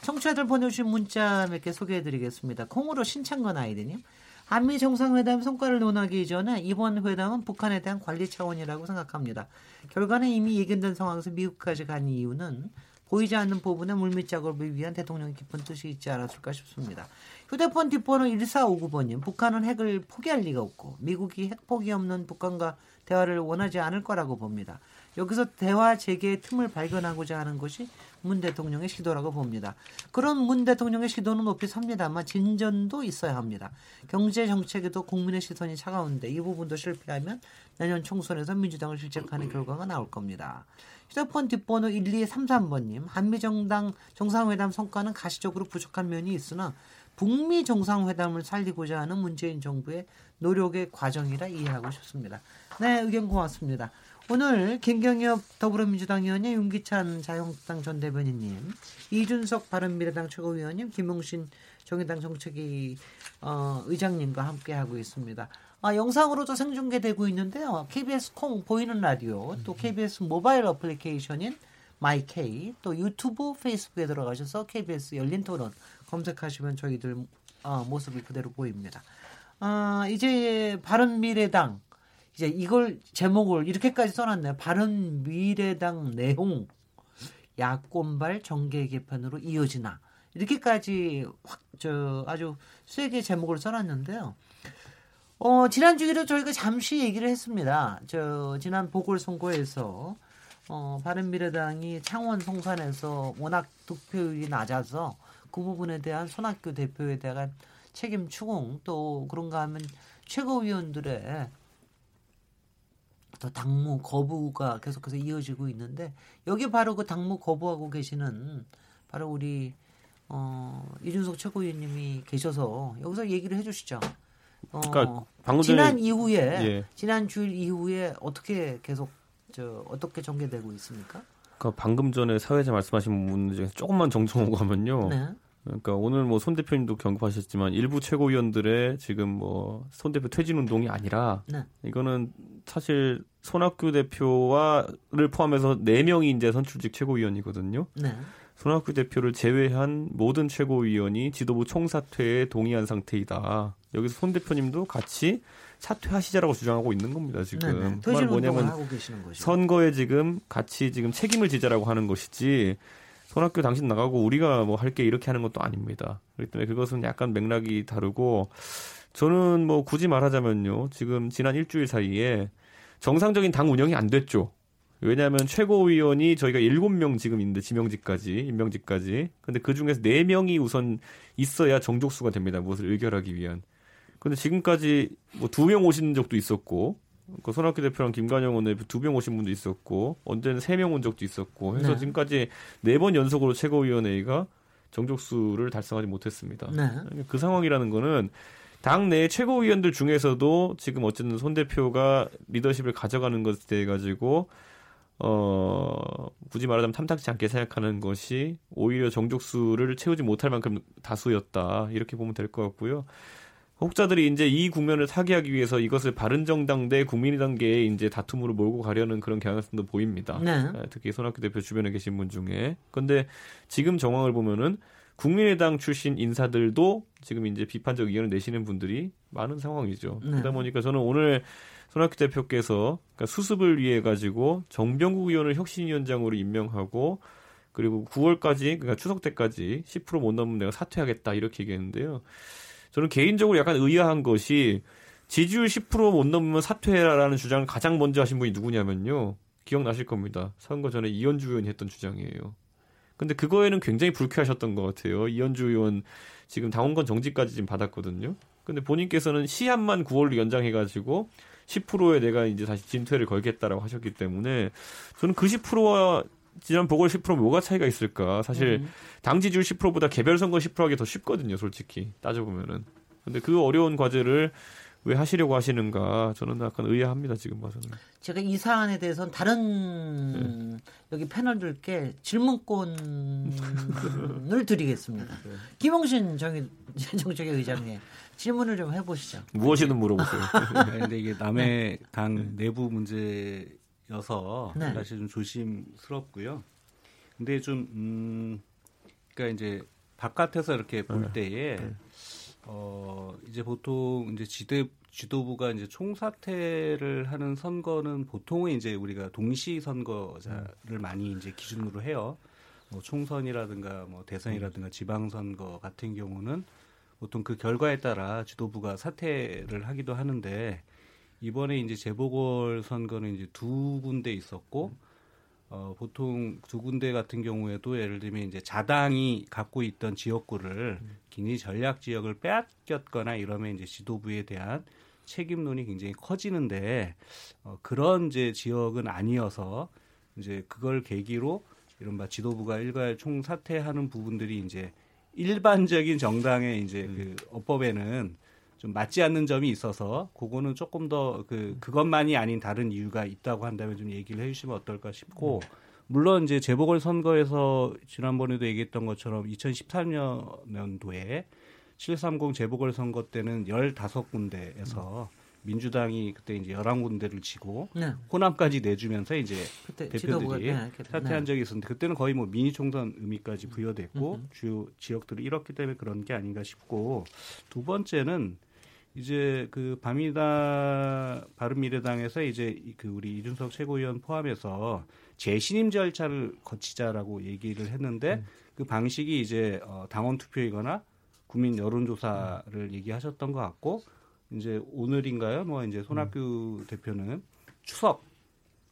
[SPEAKER 2] 청취자들 보내주신 문자 몇 개 소개해드리겠습니다. 콩으로 신창건 아이디님. 한미 정상회담 성과를 논하기 이전에 이번 회담은 북한에 대한 관리 차원이라고 생각합니다. 결과는 이미 예견된 상황에서 미국까지 간 이유는 보이지 않는 부분에 물밑 작업을 위한 대통령의 깊은 뜻이 있지 않았을까 싶습니다. 휴대폰 뒷번호 1459번님, 북한은 핵을 포기할 리가 없고 미국이 핵 포기 없는 북한과 대화를 원하지 않을 거라고 봅니다. 여기서 대화 재개의 틈을 발견하고자 하는 것이 문 대통령의 시도라고 봅니다. 그런 문 대통령의 시도는 높이 삽니다만 진전도 있어야 합니다. 경제 정책에도 국민의 시선이 차가운데 이 부분도 실패하면 내년 총선에서 민주당을 실책하는 결과가 나올 겁니다. 휴대폰 뒷번호 1233번님, 한미정당 정상회담 성과는 가시적으로 부족한 면이 있으나 북미 정상회담을 살리고자 하는 문재인 정부의 노력의 과정이라 이해하고 싶습니다. 네, 의견 고맙습니다. 오늘 김경협 더불어민주당 의원님, 윤기찬 자유한국당 전 대변인님, 이준석 바른미래당 최고위원님, 김용신 정의당 정책위 어, 의장님과 함께하고 있습니다. 아, 영상으로도 생중계되고 있는데요. KBS 콩 보이는 라디오 또 KBS 모바일 어플리케이션인 my K 또 유튜브 페이스북에 들어가셔서 KBS 열린 토론 검색하시면 저희들 어, 모습이 그대로 보입니다. 아, 이제 바른 미래당 이제 이걸 제목을 이렇게까지 써놨네요. 바른 미래당 내용 야권발 정계 개편으로 이어지나 이렇게까지 확 저 아주 세게 제목을 써놨는데요. 어, 지난 주에도 저희가 잠시 얘기를 했습니다. 저, 지난 보궐선거에서, 어, 바른미래당이 창원 송산에서 워낙 득표율이 낮아서 그 부분에 대한 손학규 대표에 대한 책임 추궁 또 그런가 하면 최고위원들의 또 당무 거부가 계속해서 이어지고 있는데 여기 바로 그 당무 거부하고 계시는 바로 우리 어, 이준석 최고위원님이 계셔서 여기서 얘기를 해주시죠. 어, 그러니까 방금 지난 이후에 예. 지난 주일 이후에 어떻게 계속 저 어떻게 전개되고 있습니까?
[SPEAKER 3] 그러니까 방금 전에 사회자 말씀하신 분 중에서 조금만 정정하고 하면요. 네. 그러니까 오늘 뭐 손 대표님도 경고하셨지만 일부 최고위원들의 지금 뭐 손 대표 퇴진 운동이 아니라 네. 이거는 사실 손학규 대표와를 포함해서 네 명이 이제 선출직 최고위원이거든요. 네. 손학규 대표를 제외한 모든 최고위원이 지도부 총사퇴에 동의한 상태이다. 여기서 손 대표님도 같이 사퇴하시자라고 주장하고 있는 겁니다. 지금
[SPEAKER 2] 말 뭐냐면
[SPEAKER 3] 선거에 지금 같이 지금 책임을 지자라고 하는 것이지 손학규 당신 나가고 우리가 뭐 할 게 이렇게 하는 것도 아닙니다. 그렇기 때문에 그것은 약간 맥락이 다르고 저는 뭐 굳이 말하자면요. 지금 지난 일주일 사이에 정상적인 당 운영이 안 됐죠. 왜냐하면 최고위원이 저희가 7명 지금 있는데 지명직까지 임명직까지 근데 그 중에서 4명이 우선 있어야 정족수가 됩니다 무엇을 의결하기 위한 근데 지금까지 뭐 두 명 오신 적도 있었고 그 손학규 대표랑 김관영 원내대표 두명 오신 분도 있었고 언제는 세 명 온 적도 있었고 해서 네. 지금까지 네 번 연속으로 최고위원회가 정족수를 달성하지 못했습니다. 네. 그 상황이라는 거는 당내 최고위원들 중에서도 지금 어쨌든 손 대표가 리더십을 가져가는 것에 대해 가지고 어 굳이 말하자면 탐탁지 않게 생각하는 것이 오히려 정족수를 채우지 못할 만큼 다수였다 이렇게 보면 될 것 같고요. 혹자들이 이제 이 국면을 타개하기 위해서 이것을 바른정당 대 국민의당계의 이제 다툼으로 몰고 가려는 그런 경향성도 보입니다. 네. 네 특히 손학규 대표 주변에 계신 분 중에. 근데 지금 정황을 보면은 국민의당 출신 인사들도 지금 이제 비판적 의견을 내시는 분들이 많은 상황이죠. 네. 그러다 보니까 저는 오늘 손학규 대표께서 그러니까 수습을 위해 가지고 정병국 의원을 혁신위원장으로 임명하고 그리고 9월까지 그러니까 추석 때까지 10%못 넘으면 내가 사퇴하겠다 이렇게 얘기했는데요. 저는 개인적으로 약간 의아한 것이 지지율 10%못 넘으면 사퇴해라라는 주장을 가장 먼저 하신 분이 누구냐면요. 기억나실 겁니다. 선거 전에 이현주 의원이 했던 주장이에요. 근데 그거에는 굉장히 불쾌하셨던 것 같아요. 이현주 의원 지금 당원권 정지까지 지금 받았거든요. 근데 본인께서는 시한만 9월로 연장해가지고 10%에 내가 이제 다시 진퇴를 걸겠다라고 하셨기 때문에 저는 그 10%와 지난 보궐 10% 뭐가 차이가 있을까? 사실 음. 당 지지율 10%보다 개별 선거 10% 하기 더 쉽거든요, 솔직히 따져보면은. 근데 그 어려운 과제를 왜 하시려고 하시는가 저는 약간 의아합니다 지금 봐서는.
[SPEAKER 2] 제가 이 사안에 대해서는 다른 네. 여기 패널들께 질문권을 드리겠습니다. 네. 김홍신 정의 정책의 의장님 질문을 좀 해보시죠.
[SPEAKER 3] 무엇이든 물어보세요.
[SPEAKER 6] 네, 근데 이게 남의 당 내부 문제 여서 네. 사실 좀 조심스럽고요. 근데 좀 음, 그러니까 이제 바깥에서 이렇게 볼 네. 때에 네. 어 이제 보통 이제 지대 지도부가 이제 총사퇴를 하는 선거는 보통은 이제 우리가 동시 선거자를 음. 많이 이제 기준으로 해요. 뭐 총선이라든가 뭐 대선이라든가 지방선거 같은 경우는 보통 그 결과에 따라 지도부가 사퇴를 하기도 하는데 이번에 이제 재보궐 선거는 이제 두 군데 있었고 어, 보통 두 군데 같은 경우에도 예를 들면 이제 자당이 갖고 있던 지역구를 굉장히 전략 지역을 빼앗겼거나 이러면 이제 지도부에 대한 책임론이 굉장히 커지는데 어, 그런 이제 지역은 아니어서 이제 그걸 계기로 이른바 지도부가 일괄 총사퇴하는 부분들이 이제 일반적인 정당의 이제 그 어법에는 좀 맞지 않는 점이 있어서 그거는 조금 더 그 그것만이 아닌 다른 이유가 있다고 한다면 좀 얘기를 해주시면 어떨까 싶고 물론 이제 재보궐 선거에서 지난번에도 얘기했던 것처럼 2013년도에 730 재보궐 선거 때는 15군데에서 음. 민주당이 그때 이제 11군데를 지고 네. 호남까지 내주면서 이제 대표들이 네, 사퇴한 적이 있었는데 그때는 거의 뭐 미니 총선 의미까지 부여됐고 음. 주요 지역들을 잃었기 때문에 그런 게 아닌가 싶고 두 번째는 이제 그 밤이다 바른미래당에서 이제 그 우리 이준석 최고위원 포함해서 재신임 절차를 거치자라고 얘기를 했는데 음. 그 방식이 이제 어 당원 투표이거나 국민 여론조사를 음. 얘기하셨던 것 같고 이제 오늘인가요? 뭐 이제 손학규 음. 대표는 추석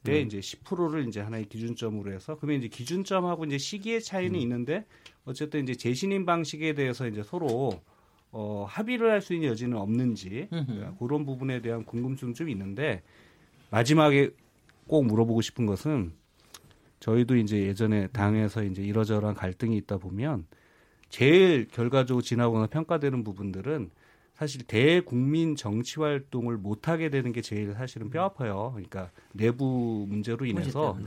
[SPEAKER 6] 때 음. 이제 10%를 이제 하나의 기준점으로 해서 그러면 이제 기준점하고 이제 시기의 차이는 음. 있는데 어쨌든 이제 재신임 방식에 대해서 이제 서로 어, 합의를 할 수 있는 여지는 없는지 그러니까 그런 부분에 대한 궁금증 좀 있는데 마지막에 꼭 물어보고 싶은 것은 저희도 이제 예전에 당에서 이제 이러저러한 갈등이 있다 보면 제일 결과적으로 지나거나 평가되는 부분들은 사실 대국민 정치 활동을 못 하게 되는 게 제일 사실은 뼈 아파요. 그러니까 내부 문제로 인해서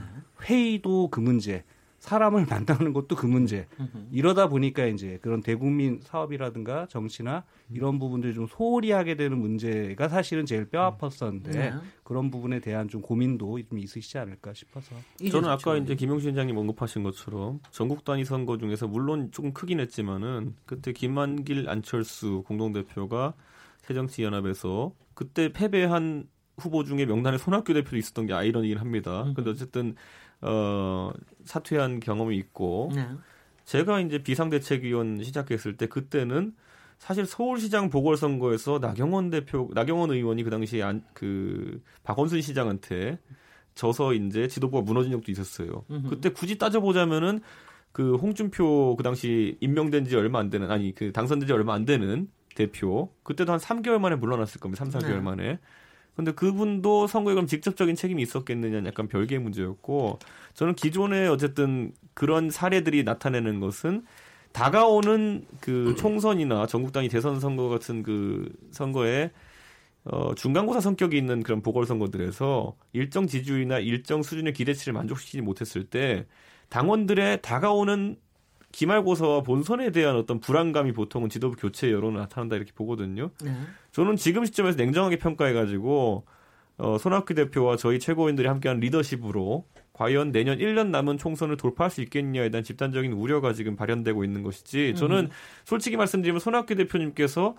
[SPEAKER 6] 회의도 그 문제, 사람을 만나는 것도 그 문제. 이러다 보니까 이제 그런 대국민 사업이라든가 정치나 이런 부분들이 좀 소홀히 하게 되는 문제가 사실은 제일 뼈 아팠었는데 네. 그런 부분에 대한 좀 고민도 좀 있으시지 않을까 싶어서.
[SPEAKER 3] 저는 아까 이제 김용신 위원장님 언급하신 것처럼 전국 단위 선거 중에서 물론 조금 크긴 했지만은 그때 김만길 안철수 공동대표가 새정치연합에서 그때 패배한 후보 중에 명단에 손학규 대표도 있었던 게 아이러니긴 합니다. 음. 근데 어쨌든 어, 사퇴한 경험이 있고 네. 제가 이제 비상대책위원 시작했을 때 그때는 사실 서울시장 보궐선거에서 나경원 대표, 나경원 의원이 그 당시에 안, 그 박원순 시장한테 져서 이제 지도부가 무너진 적도 있었어요. 음흠. 그때 굳이 따져보자면은 그 홍준표 그 당시 임명된 지 얼마 안 되는 아니 그 당선된 지 얼마 안 되는 대표 그때도 한 3개월 만에 물러났을 겁니다. 3, 4개월 네. 만에. 근데 그분도 선거에 그럼 직접적인 책임이 있었겠느냐는 약간 별개의 문제였고 저는 기존에 어쨌든 그런 사례들이 나타내는 것은 다가오는 그 총선이나 전국단위 대선 선거 같은 그 선거에 어, 중간고사 성격이 있는 그런 보궐선거들에서 일정 지지율이나 일정 수준의 기대치를 만족시키지 못했을 때 당원들의 다가오는 기말고사와 본선에 대한 어떤 불안감이 보통은 지도부 교체 여론을 나타난다 이렇게 보거든요. 네. 저는 지금 시점에서 냉정하게 평가해가지고 어, 손학규 대표와 저희 최고위원들이 함께한 리더십으로 과연 내년 1년 남은 총선을 돌파할 수 있겠냐에 대한 집단적인 우려가 지금 발현되고 있는 것이지 저는 음. 솔직히 말씀드리면 손학규 대표님께서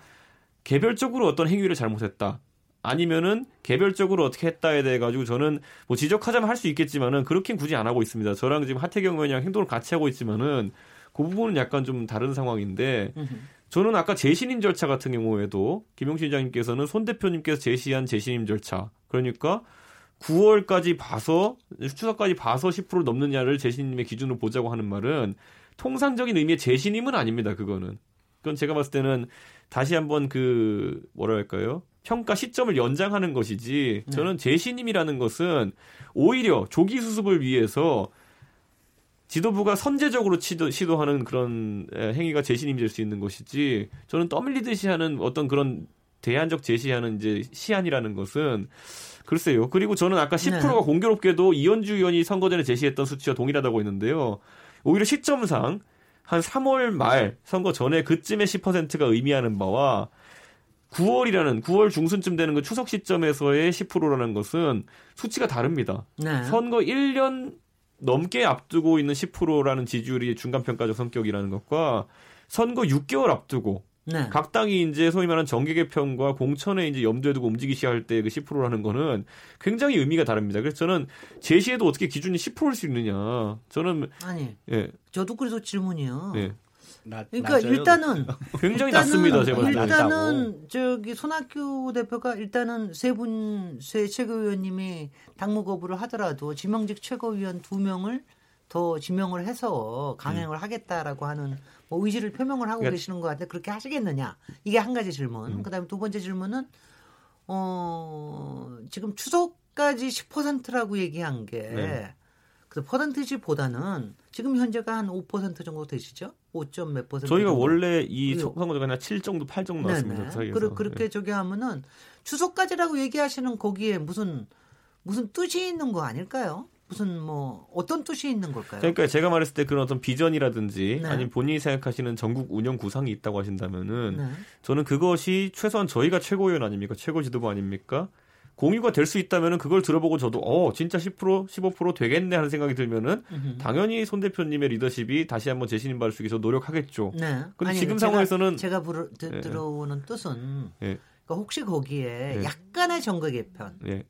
[SPEAKER 3] 개별적으로 어떤 행위를 잘못했다. 아니면은 개별적으로 어떻게 했다에 대해 가지고 저는 뭐 지적하자면 할 수 있겠지만은 그렇게는 굳이 안 하고 있습니다. 저랑 지금 하태경 의원이랑 행동을 같이 하고 있지만은 그 부분은 약간 좀 다른 상황인데 저는 아까 재신임 절차 같은 경우에도 김용신 위장님께서는 손 대표님께서 제시한 재신임 절차 그러니까 9월까지 봐서 추석까지 봐서 10% 넘느냐를 재신임의 기준으로 보자고 하는 말은 통상적인 의미의 재신임은 아닙니다. 그거는. 그건 제가 봤을 때는 다시 한번 그 뭐랄까요? 평가 시점을 연장하는 것이지 네. 저는 재신임이라는 것은 오히려 조기 수습을 위해서 지도부가 선제적으로 시도, 시도하는 그런 행위가 재신임이 될수 있는 것이지 저는 떠밀리듯이 하는 어떤 그런 대안적 제시하는 이제 시안이라는 것은 글쎄요. 그리고 저는 아까 10%가 네. 공교롭게도 이현주 의원이 선거 전에 제시했던 수치와 동일하다고 했는데요. 오히려 시점상 한 3월 말 선거 전에 그쯤의 10%가 의미하는 바와 9월이라는 9월 중순쯤 되는 그 추석 시점에서의 10%라는 것은 수치가 다릅니다. 네. 선거 1년 넘게 앞두고 있는 10%라는 지지율이 중간평가적 성격이라는 것과 선거 6개월 앞두고 네. 각 당이 이제 소위 말하는 정계 개편과 공천에 이제 염두에 두고 움직이기 시작할 때 그 10%라는 거는 굉장히 의미가 다릅니다. 그래서 저는 제시에도 어떻게 기준이 10%일 수 있느냐. 저는
[SPEAKER 2] 아니. 예. 저도 그래서 질문이요. 예. 그러니까 낮아요. 일단은
[SPEAKER 3] 굉장히 일단은, 낮습니다.
[SPEAKER 2] 제가 일단은 저기 손학규 대표가 일단은 세 분 세 최고위원님이 당무 거부를 하더라도 지명직 최고위원 두 명을 더 지명을 해서 강행을 음. 하겠다라고 하는 뭐 의지를 표명을 하고 그러니까, 계시는 것 같은데 그렇게 하시겠느냐 이게 한 가지 질문. 음. 그다음에 두 번째 질문은 어 지금 추석까지 10%라고 얘기한 게 네. 그 퍼센티지보다는 지금 현재가 한 5% 정도 되시죠? 5점 몇 퍼센트?
[SPEAKER 3] 저희가 정도? 원래 이 선거제가 한7 정도, 8 정도 나왔습니다.
[SPEAKER 2] 그러, 그렇게 네. 저기 하면은 추석까지라고 얘기하시는 거기에 무슨 무슨 뜻이 있는 거 아닐까요? 무슨 뭐 어떤 뜻이 있는 걸까요?
[SPEAKER 3] 그러니까 제가 말했을 때 그런 어떤 비전이라든지 네. 아니면 본인이 생각하시는 전국 운영 구상이 있다고 하신다면은 네. 저는 그것이 최소한 저희가 최고위원 아닙니까? 최고 지도부 아닙니까? 공유가 될 수 있다면은 그걸 들어보고 저도 어 진짜 10% 15% 되겠네 하는 생각이 들면은 으흠. 당연히 손 대표님의 리더십이 다시 한번 재신임 받을 수 있어 노력하겠죠. 네. 근데 아니, 지금 제가, 상황에서는
[SPEAKER 2] 제가 부르, 드, 예. 들어오는 뜻은 예. 그러니까 혹시 거기에 예. 약간의 정거 개편 예.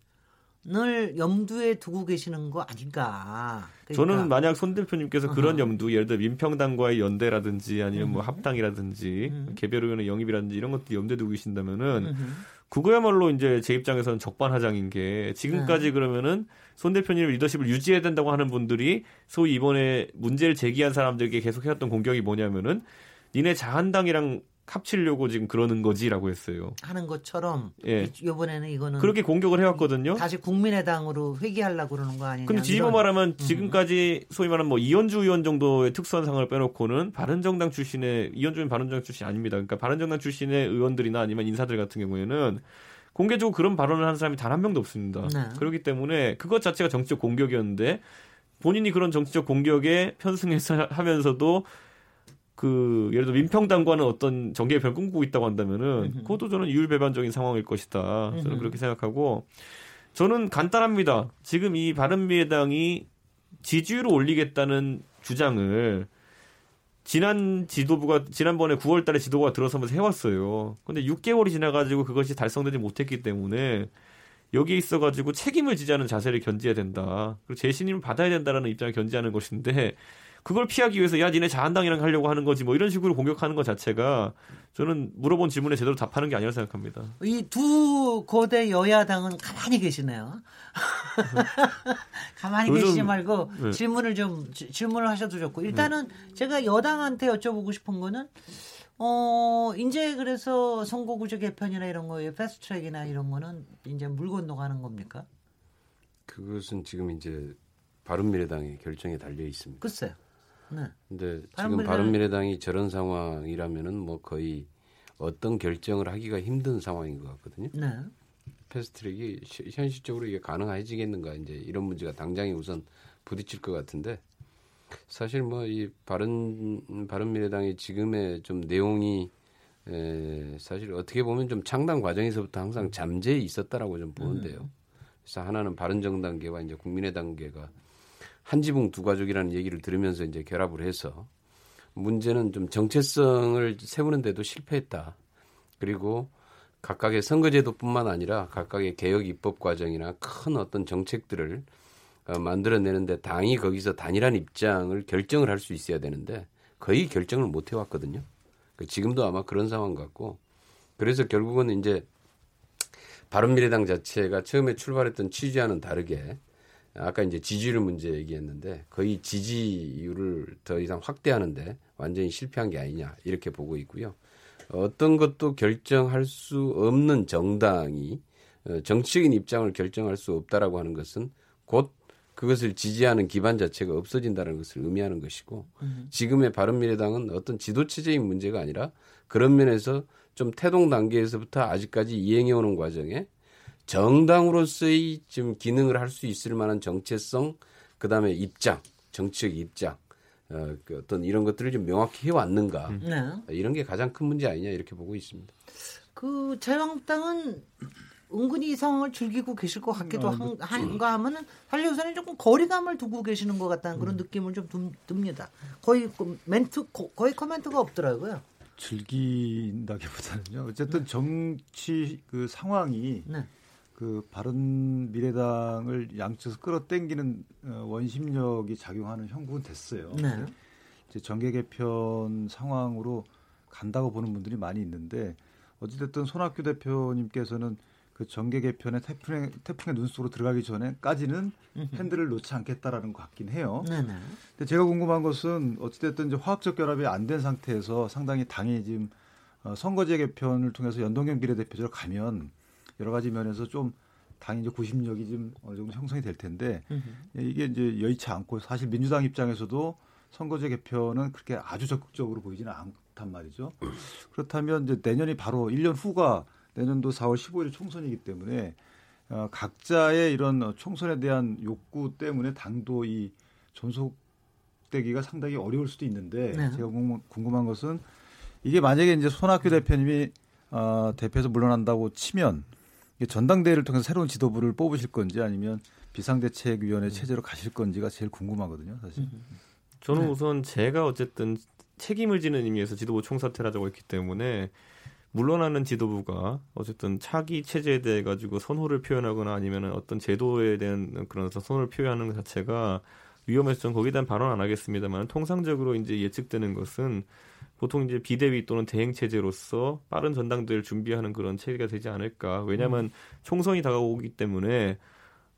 [SPEAKER 2] 을 염두에 두고 계시는 거 아닌가.
[SPEAKER 3] 그러니까. 저는 만약 손 대표님께서 그런 염두, 예를 들어 민평당과의 연대라든지 아니면 뭐 음. 합당이라든지 음. 개별 의원의 영입이라든지 이런 것들 염두에 두고 계신다면은 음. 그거야말로 이제 제 입장에서는 적반하장인 게 지금까지 네. 그러면은 손 대표님 리더십을 유지해야 된다고 하는 분들이 소위 이번에 문제를 제기한 사람들에게 계속 해왔던 공격이 뭐냐면은 니네 자한당이랑 합치려고 지금 그러는 거지라고 했어요.
[SPEAKER 2] 하는 것처럼 예. 이번에는 이거는
[SPEAKER 3] 그렇게 공격을 해왔거든요.
[SPEAKER 2] 다시 국민의당으로 회귀하려고 그러는 거 아니냐.
[SPEAKER 3] 근데 뒤집어 말하면 음. 지금까지 소위 말하는 뭐 이현주 의원 정도의 특수한 상을 빼놓고는 바른정당 출신의 이현주 는 바른정당 출신 아닙니다. 그러니까 바른정당 출신의 의원들이나 아니면 인사들 같은 경우에는 공개적으로 그런 발언을 하는 사람이 단 한 명도 없습니다. 네. 그렇기 때문에 그것 자체가 정치적 공격이었는데 본인이 그런 정치적 공격에 편승해서 하면서도 그 예를 들어 민평당과는 어떤 정계별 꿈꾸고 있다고 한다면은 그것도 저는 이율배반적인 상황일 것이다. 저는 그렇게 생각하고 저는 간단합니다. 지금 이 바른미래당이 지지율을 올리겠다는 주장을 지난 지도부가 지난번에 9월 달에 지도부가 들어서면서 해왔어요. 근데 6개월이 지나가지고 그것이 달성되지 못했기 때문에 여기에 있어가지고 책임을 지자는 자세를 견지해야 된다. 그리고 재신임을 받아야 된다라는 입장을 견지하는 것인데 그걸 피하기 위해서 야 니네 자한당이랑 하려고 하는 거지 뭐 이런 식으로 공격하는 것 자체가 저는 물어본 질문에 제대로 답하는 게 아니라 생각합니다.
[SPEAKER 2] 이 두 거대 여야당은 가만히 계시네요. 가만히 계시지 말고 네. 질문을 좀 질문을 하셔도 좋고 일단은 네. 제가 여당한테 여쭤보고 싶은 거는 어, 이제 그래서 선거구제 개편이나 이런 거에 패스트 트랙이나 이런 거는 이제 물 건너가는 겁니까?
[SPEAKER 4] 그것은 지금 이제 바른미래당의 결정에 달려 있습니다.
[SPEAKER 2] 글쎄요. 네.
[SPEAKER 4] 근데 지금 바른미래당이 저런 상황이라면은 뭐 거의 어떤 결정을 하기가 힘든 상황인 것 같거든요.
[SPEAKER 2] 네.
[SPEAKER 4] 패스트트랙이 현실적으로 이게 가능해지겠는가 이제 이런 문제가 당장에 우선 부딪힐 것 같은데 사실 뭐 이 바른 바른 미래당의 지금의 좀 내용이 에, 사실 어떻게 보면 좀 창당 과정에서부터 항상 잠재해 있었다라고 좀 보는데요. 음. 그래서 하나는 바른 정당계와 이제 국민의당계가 한 지붕 두 가족이라는 얘기를 들으면서 이제 결합을 해서 문제는 좀 정체성을 세우는데도 실패했다. 그리고 각각의 선거제도뿐만 아니라 각각의 개혁 입법 과정이나 큰 어떤 정책들을 어, 만들어내는데 당이 거기서 단일한 입장을 결정을 할 수 있어야 되는데 거의 결정을 못 해왔거든요. 그 지금도 아마 그런 상황 같고 그래서 결국은 이제 바른미래당 자체가 처음에 출발했던 취지와는 다르게 아까 이제 지지율 문제 얘기했는데 거의 지지율을 더 이상 확대하는데 완전히 실패한 게 아니냐 이렇게 보고 있고요. 어떤 것도 결정할 수 없는 정당이 어, 정치적인 입장을 결정할 수 없다라고 하는 것은 곧 그것을 지지하는 기반 자체가 없어진다는 것을 의미하는 것이고 음. 지금의 바른미래당은 어떤 지도체제인 문제가 아니라 그런 면에서 좀 태동 단계에서부터 아직까지 이행해 오는 과정에 정당으로서의 지금 기능을 할 수 있을 만한 정체성 그 다음에 입장 정치적 입장 어, 그 어떤 이런 것들을 좀 명확히 해왔는가 음. 네. 이런 게 가장 큰 문제 아니냐 이렇게 보고 있습니다.
[SPEAKER 2] 그 자유한국당은 은근히 이상을 즐기고 계실 것 같기도 아, 한, 한가 하면은 사실 요새는 조금 거리감을 두고 계시는 것 같다는 그런 음. 느낌을 좀 듭니다. 거의 그 멘트 거의 코멘트가 없더라고요.
[SPEAKER 5] 즐긴다기보다는요. 어쨌든 정치 그 상황이 네. 그 바른 미래당을 양쪽에서 끌어당기는 어, 원심력이 작용하는 형국은 됐어요.
[SPEAKER 2] 네.
[SPEAKER 5] 이제 정계 개편 상황으로 간다고 보는 분들이 많이 있는데 어찌됐든 손학규 대표님께서는 그 정계 개편의 태풍의 태풍의 눈 속으로 들어가기 전에까지는 핸들을 놓지 않겠다라는 것 같긴 해요.
[SPEAKER 2] 네네.
[SPEAKER 5] 근데 제가 궁금한 것은 어찌됐든 이제 화학적 결합이 안 된 상태에서 상당히 당이 지금 어, 선거제 개편을 통해서 연동형 비례대표제로 가면 여러 가지 면에서 좀 당이 이제 구심력이 좀 어느 정도 형성이 될 텐데 이게 이제 여의치 않고 사실 민주당 입장에서도 선거제 개편은 그렇게 아주 적극적으로 보이지는 않단 말이죠. 그렇다면 이제 내년이 바로 1년 후가 내년도 4월 15일 총선이기 때문에 어, 각자의 이런 총선에 대한 욕구 때문에 당도 이 존속되기가 상당히 어려울 수도 있는데 네. 제가 궁금한 것은 이게 만약에 이제 손학규 대표님이 어, 대표에서 물러난다고 치면 전당대회를 통해서 새로운 지도부를 뽑으실 건지 아니면 비상대책위원회 체제로 가실 건지가 제일 궁금하거든요, 사실. 음.
[SPEAKER 3] 저는 네. 우선 제가 어쨌든 책임을 지는 의미에서 지도부 총사퇴를 하자고 했기 때문에 물러나는 지도부가 어쨌든 차기 체제에 대해 가지고 선호를 표현하거나 아니면 어떤 제도에 대한 그런 선호를 표현하는 것 자체가 위험해서 전 거기에 대한 발언 안 하겠습니다만 통상적으로 이제 예측되는 것은 보통 이제 비대위 또는 대행 체제로서 빠른 전당대회를 준비하는 그런 체계가 되지 않을까. 왜냐하면 음. 총선이 다가오기 때문에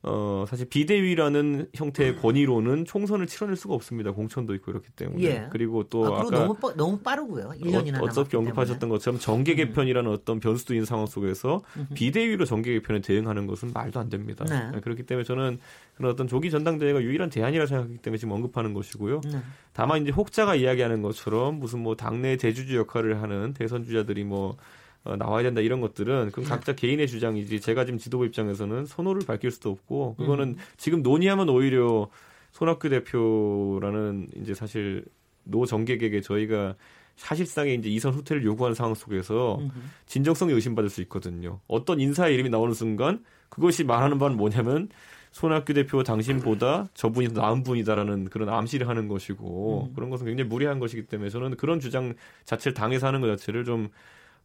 [SPEAKER 3] 어, 사실 비대위라는 형태의 권위로는 총선을 치러낼 수가 없습니다. 공천도 있고 그렇기 때문에.
[SPEAKER 2] 예.
[SPEAKER 3] 그리고 또
[SPEAKER 2] 아, 까 너무, 빠, 너무 빠르고요. 1년이나
[SPEAKER 3] 어, 어차피 언급하셨던 것처럼 정계 음. 개편이라는 음. 어떤 변수도 있는 상황 속에서 비대위로 정계 개편에 대응하는 것은 말도 안 됩니다.
[SPEAKER 2] 네.
[SPEAKER 3] 네. 그렇기 때문에 저는 그런 어떤 조기 전당대회가 유일한 대안이라 생각하기 때문에 지금 언급하는 것이고요.
[SPEAKER 2] 네.
[SPEAKER 3] 다만 이제 혹자가 이야기하는 것처럼 무슨 뭐 당내 대주주 역할을 하는 대선 주자들이 뭐 어, 나와야 된다 이런 것들은 그건 각자 개인의 주장이지 제가 지금 지도부 입장에서는 선호를 밝힐 수도 없고 그거는 음. 지금 논의하면 오히려 손학규 대표라는 이제 사실 노 정객에게 저희가 사실상의 이제 이선 후퇴를 요구하는 상황 속에서 진정성이 의심받을 수 있거든요. 어떤 인사의 이름이 나오는 순간 그것이 말하는 바는 뭐냐면 손학규 대표 당신보다 저분이 더 나은 분이다라는 그런 암시를 하는 것이고 음. 그런 것은 굉장히 무리한 것이기 때문에 저는 그런 주장 자체를 당해서 하는 것 자체를 좀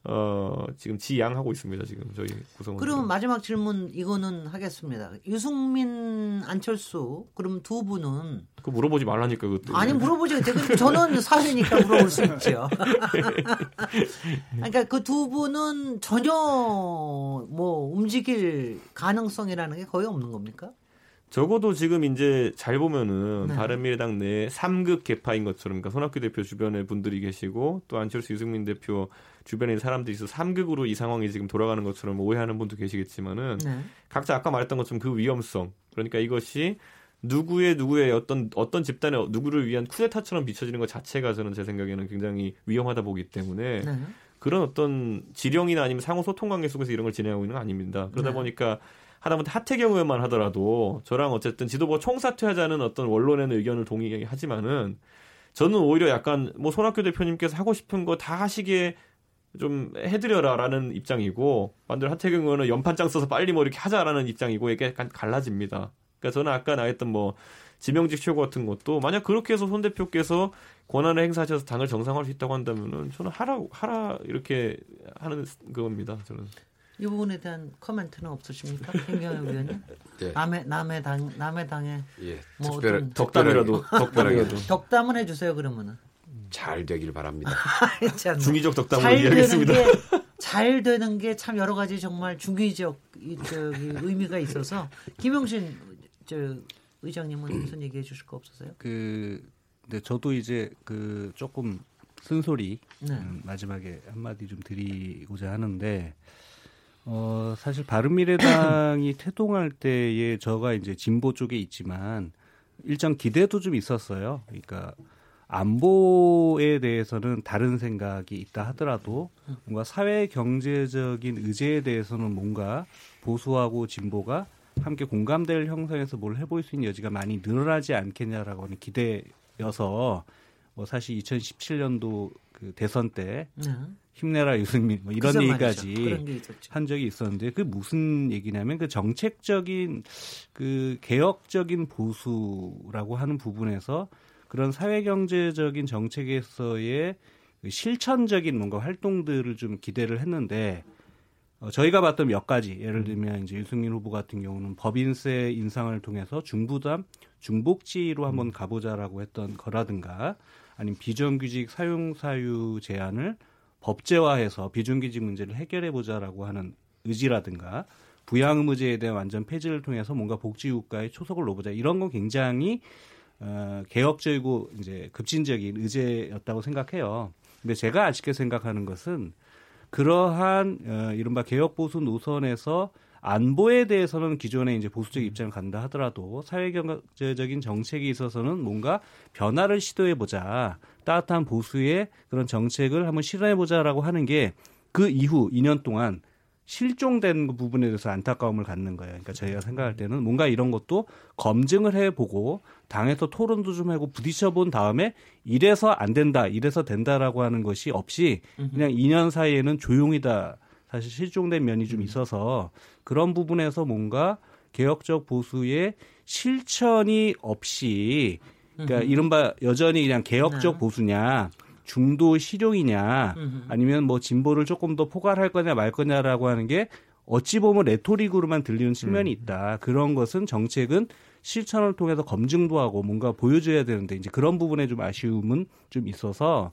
[SPEAKER 3] 어, 지금 지양하고 있습니다. 지금 저희 구성원.
[SPEAKER 2] 그럼 마지막 질문 이거는 하겠습니다. 유승민, 안철수 그럼 두 분은
[SPEAKER 3] 그 물어보지 말라니까 그것도.
[SPEAKER 2] 아니 물어보지 그 저는 사회니까 물어볼 수 있죠. 그러니까 그 두 분은 전혀 뭐 움직일 가능성이라는 게 거의 없는 겁니까?
[SPEAKER 3] 적어도 지금 이제 잘 보면은 네. 바른미래당 내 3극 개파인 것처럼 그러니까 손학규 대표 주변에 분들이 계시고 또 안철수 유승민 대표 주변에 사람들이 있어 3극으로 이 상황이 지금 돌아가는 것처럼 오해하는 분도 계시겠지만은 네. 각자 아까 말했던 것처럼 그 위험성 그러니까 이것이 누구의 누구의 어떤 어떤 집단의 누구를 위한 쿠데타처럼 비춰지는 것 자체가 저는 제 생각에는 굉장히 위험하다 보기 때문에 네. 그런 어떤 지령이나 아니면 상호 소통 관계 속에서 이런 걸 진행하고 있는 건 아닙니다. 그러다 네. 보니까 하다못해 하태경 의원만 하더라도 저랑 어쨌든 지도부 총사퇴하자는 어떤 원론에는 의견을 동의하지만은 저는 오히려 약간 뭐 손학규 대표님께서 하고 싶은 거 다 하시기에 좀 해드려라라는 입장이고 반대로 하태경 의원은 연판장 써서 빨리 뭐 이렇게 하자라는 입장이고 이게 약간 갈라집니다. 그러니까 저는 아까 나했던 뭐 지명직 최고 같은 것도 만약 그렇게 해서 손 대표께서 권한을 행사하셔서 당을 정상화할 수 있다고 한다면은 저는 하라 하라 이렇게 하는 그겁니다. 저는.
[SPEAKER 2] 이 부분에 대한 코멘트는 없으십니까, 김경현 의원님? 네. 남의 남의 당 남의 당에
[SPEAKER 4] 예,
[SPEAKER 2] 뭐
[SPEAKER 3] 특별, 덕담이라도 덕담이라도
[SPEAKER 2] 덕담을 해주세요 그러면은
[SPEAKER 4] 잘 되길 바랍니다.
[SPEAKER 3] 중의적 덕담을 이야기했습니다.
[SPEAKER 2] 잘 되는 게 참 여러 가지 정말 중의적 의미가 있어서 김용신 저 의장님은 무슨 얘기해 주실 거 없으세요?
[SPEAKER 6] 그 근데 저도 이제 그 조금 쓴소리 네. 음, 마지막에 한마디 좀 드리고자 하는데 어, 사실 바른미래당이 태동할 때에 저가 이제 진보 쪽에 있지만 일정 기대도 좀 있었어요. 그러니까 안보에 대해서는 다른 생각이 있다 하더라도 뭔가 사회 경제적인 의제에 대해서는 뭔가 보수하고 진보가 함께 공감대를 형성해서 뭘 해볼 수 있는 여지가 많이 늘어나지 않겠냐라고 하는 기대여서 뭐 사실 2017년도 그 대선 때 네. 힘내라 유승민 뭐 이런 얘기까지 한 적이 있었는데 그 무슨 얘기냐면 그 정책적인 그 개혁적인 보수라고 하는 부분에서 그런 사회 경제적인 정책에서의 그 실천적인 뭔가 활동들을 좀 기대를 했는데 어, 저희가 봤던 몇 가지. 예를 들면 이제 유승민 후보 같은 경우는 법인세 인상을 통해서 중부담 중복지로 한번 가보자라고 했던 거라든가 아니면 비정규직 사용 사유 제한을 법제화해서 비정규직 문제를 해결해 보자라고 하는 의지라든가 부양 의무제에 대한 완전 폐지를 통해서 뭔가 복지국가의 초석을 놓보자. 이런 건 굉장히 어, 개혁적이고 이제 급진적인 의제였다고 생각해요. 근데 제가 아쉽게 생각하는 것은 그러한 어, 이른바 개혁 보수 노선에서 안보에 대해서는 기존에 이제 보수적 입장을 간다 하더라도 사회경제적인 정책에 있어서는 뭔가 변화를 시도해 보자. 따뜻한 보수의 그런 정책을 한번 실현해 보자라고 하는 게 그 이후 2년 동안 실종된 부분에 대해서 안타까움을 갖는 거예요. 그러니까 저희가 생각할 때는 뭔가 이런 것도 검증을 해보고 당에서 토론도 좀 하고 부딪혀 본 다음에 이래서 안 된다, 이래서 된다라고 하는 것이 없이 그냥 2년 사이에는 조용히다 사실 실종된 면이 좀 음. 있어서 그런 부분에서 뭔가 개혁적 보수의 실천이 없이 그러니까 이른바 여전히 그냥 개혁적 네. 보수냐 중도 실용이냐 아니면 뭐 진보를 조금 더 포괄할 거냐 말 거냐라고 하는 게 어찌 보면 레토릭으로만 들리는 측면이 음. 있다. 그런 것은 정책은 실천을 통해서 검증도 하고 뭔가 보여줘야 되는데 이제 그런 부분에 좀 아쉬움은 좀 있어서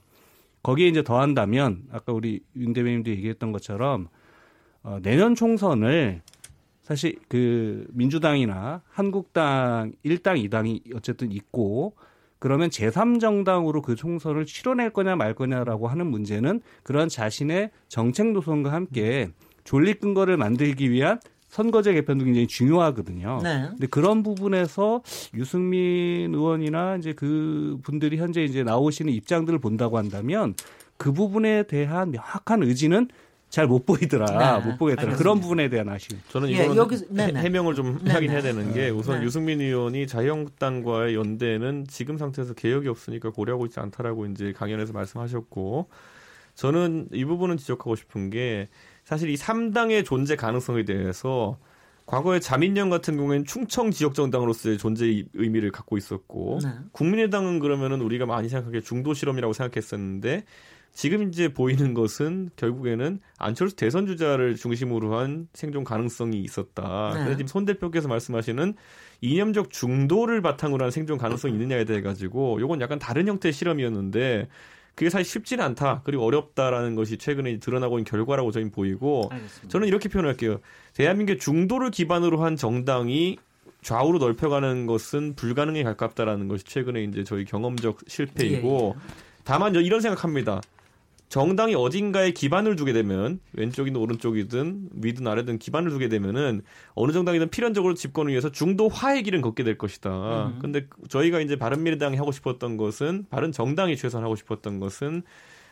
[SPEAKER 6] 거기에 이제 더한다면 아까 우리 윤 대변인도 얘기했던 것처럼 어, 내년 총선을 사실 그 민주당이나 한국당 1당 2당이 어쨌든 있고 그러면 제3정당으로 그 총선을 치러낼 거냐 말 거냐라고 하는 문제는 그런 자신의 정책 노선과 함께 존립 근거를 만들기 위한 선거제 개편도 굉장히 중요하거든요. 네. 근데 그런 부분에서 유승민 의원이나 이제 그 분들이 현재 이제 나오시는 입장들을 본다고 한다면 그 부분에 대한 명확한 의지는 잘 못 보이더라, 네. 못 보겠더라. 알겠습니다. 그런 부분에 대한 아쉬움.
[SPEAKER 3] 저는 예, 이거는 예, 여기서, 해명을 좀. 하긴 해야 되는 게 우선 네. 유승민 의원이 자유한국당과의 연대는 지금 상태에서 개혁이 없으니까 고려하고 있지 않다라고 이제 강연에서 말씀하셨고 저는 이 부분은 지적하고 싶은 게 사실 이 3당의 존재 가능성에 대해서 과거에 자민련 같은 경우에는 충청 지역 정당으로서의 존재 의미를 갖고 있었고 네. 국민의당은 그러면은 우리가 많이 생각하기에 중도 실험이라고 생각했었는데 지금 이제 보이는 것은 결국에는 안철수 대선 주자를 중심으로 한 생존 가능성이 있었다. 네. 근데 지금 손 대표께서 말씀하시는 이념적 중도를 바탕으로 한 생존 가능성이 있느냐에 대해 가지고 요건 약간 다른 형태의 실험이었는데 그게 사실 쉽지는 않다. 그리고 어렵다라는 것이 최근에 드러나고 있는 결과라고 저는 보이고 알겠습니다. 저는 이렇게 표현할게요. 대한민국의 중도를 기반으로 한 정당이 좌우로 넓혀가는 것은 불가능에 가깝다라는 것이 최근에 이제 저희 경험적 실패이고 예, 예. 다만 이런 생각합니다. 정당이 어딘가에 기반을 두게 되면 왼쪽이든 오른쪽이든 위든 아래든 기반을 두게 되면은 어느 정당이든 필연적으로 집권을 위해서 중도화의 길은 걷게 될 것이다. 음. 근데 저희가 이제 바른미래당이 하고 싶었던 것은 바른 정당이 최소한 하고 싶었던 것은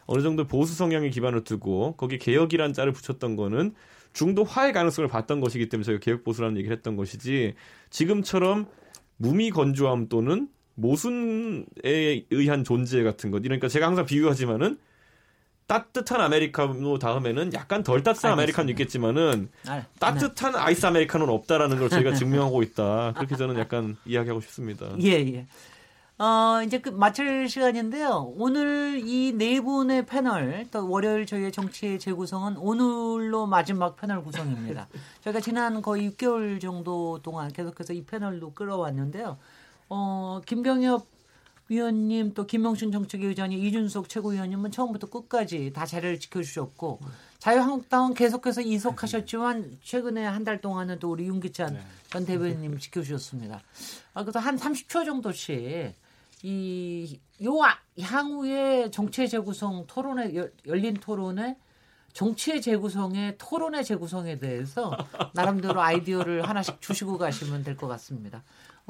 [SPEAKER 3] 어느 정도 보수 성향의 기반을 두고 거기 개혁이란 짤을 붙였던 거는 중도화의 가능성을 봤던 것이기 때문에 저희가 개혁 보수라는 얘기를 했던 것이지 지금처럼 무미 건조함 또는 모순에 의한 존재 같은 것. 그러니까 제가 항상 비유하지만은 따뜻한 아메리카노 다음에는 약간 덜 따뜻한 아메리카노 있겠지만은 아, 따뜻한 네. 아이스 아메리카노는 없다라는 걸 저희가 증명하고 있다. 그렇게 저는 약간 이야기하고 싶습니다.
[SPEAKER 2] 예, 예. 어, 이제 그 마칠 시간인데요. 오늘 이 네 분의 패널, 또 월요일 저희의 정치의 재구성은 오늘로 마지막 패널 구성입니다. 저희가 지난 거의 6개월 정도 동안 계속해서 이 패널도 끌어왔는데요. 어, 김병엽 위원님 또 김영춘 정책위 의장님 이준석 최고위원님은 처음부터 끝까지 다 자리를 지켜주셨고 자유한국당은 계속해서 이석하셨지만 최근에 한 달 동안은 또 우리 윤기찬 네. 전 대변인님 지켜주셨습니다. 아, 그래서 한 30초 정도씩 이 요 향후의 정치의 재구성 토론회 열린 토론회 정치의 재구성의 토론의 재구성에 대해서 나름대로 아이디어를 하나씩 주시고 가시면 될 것 같습니다.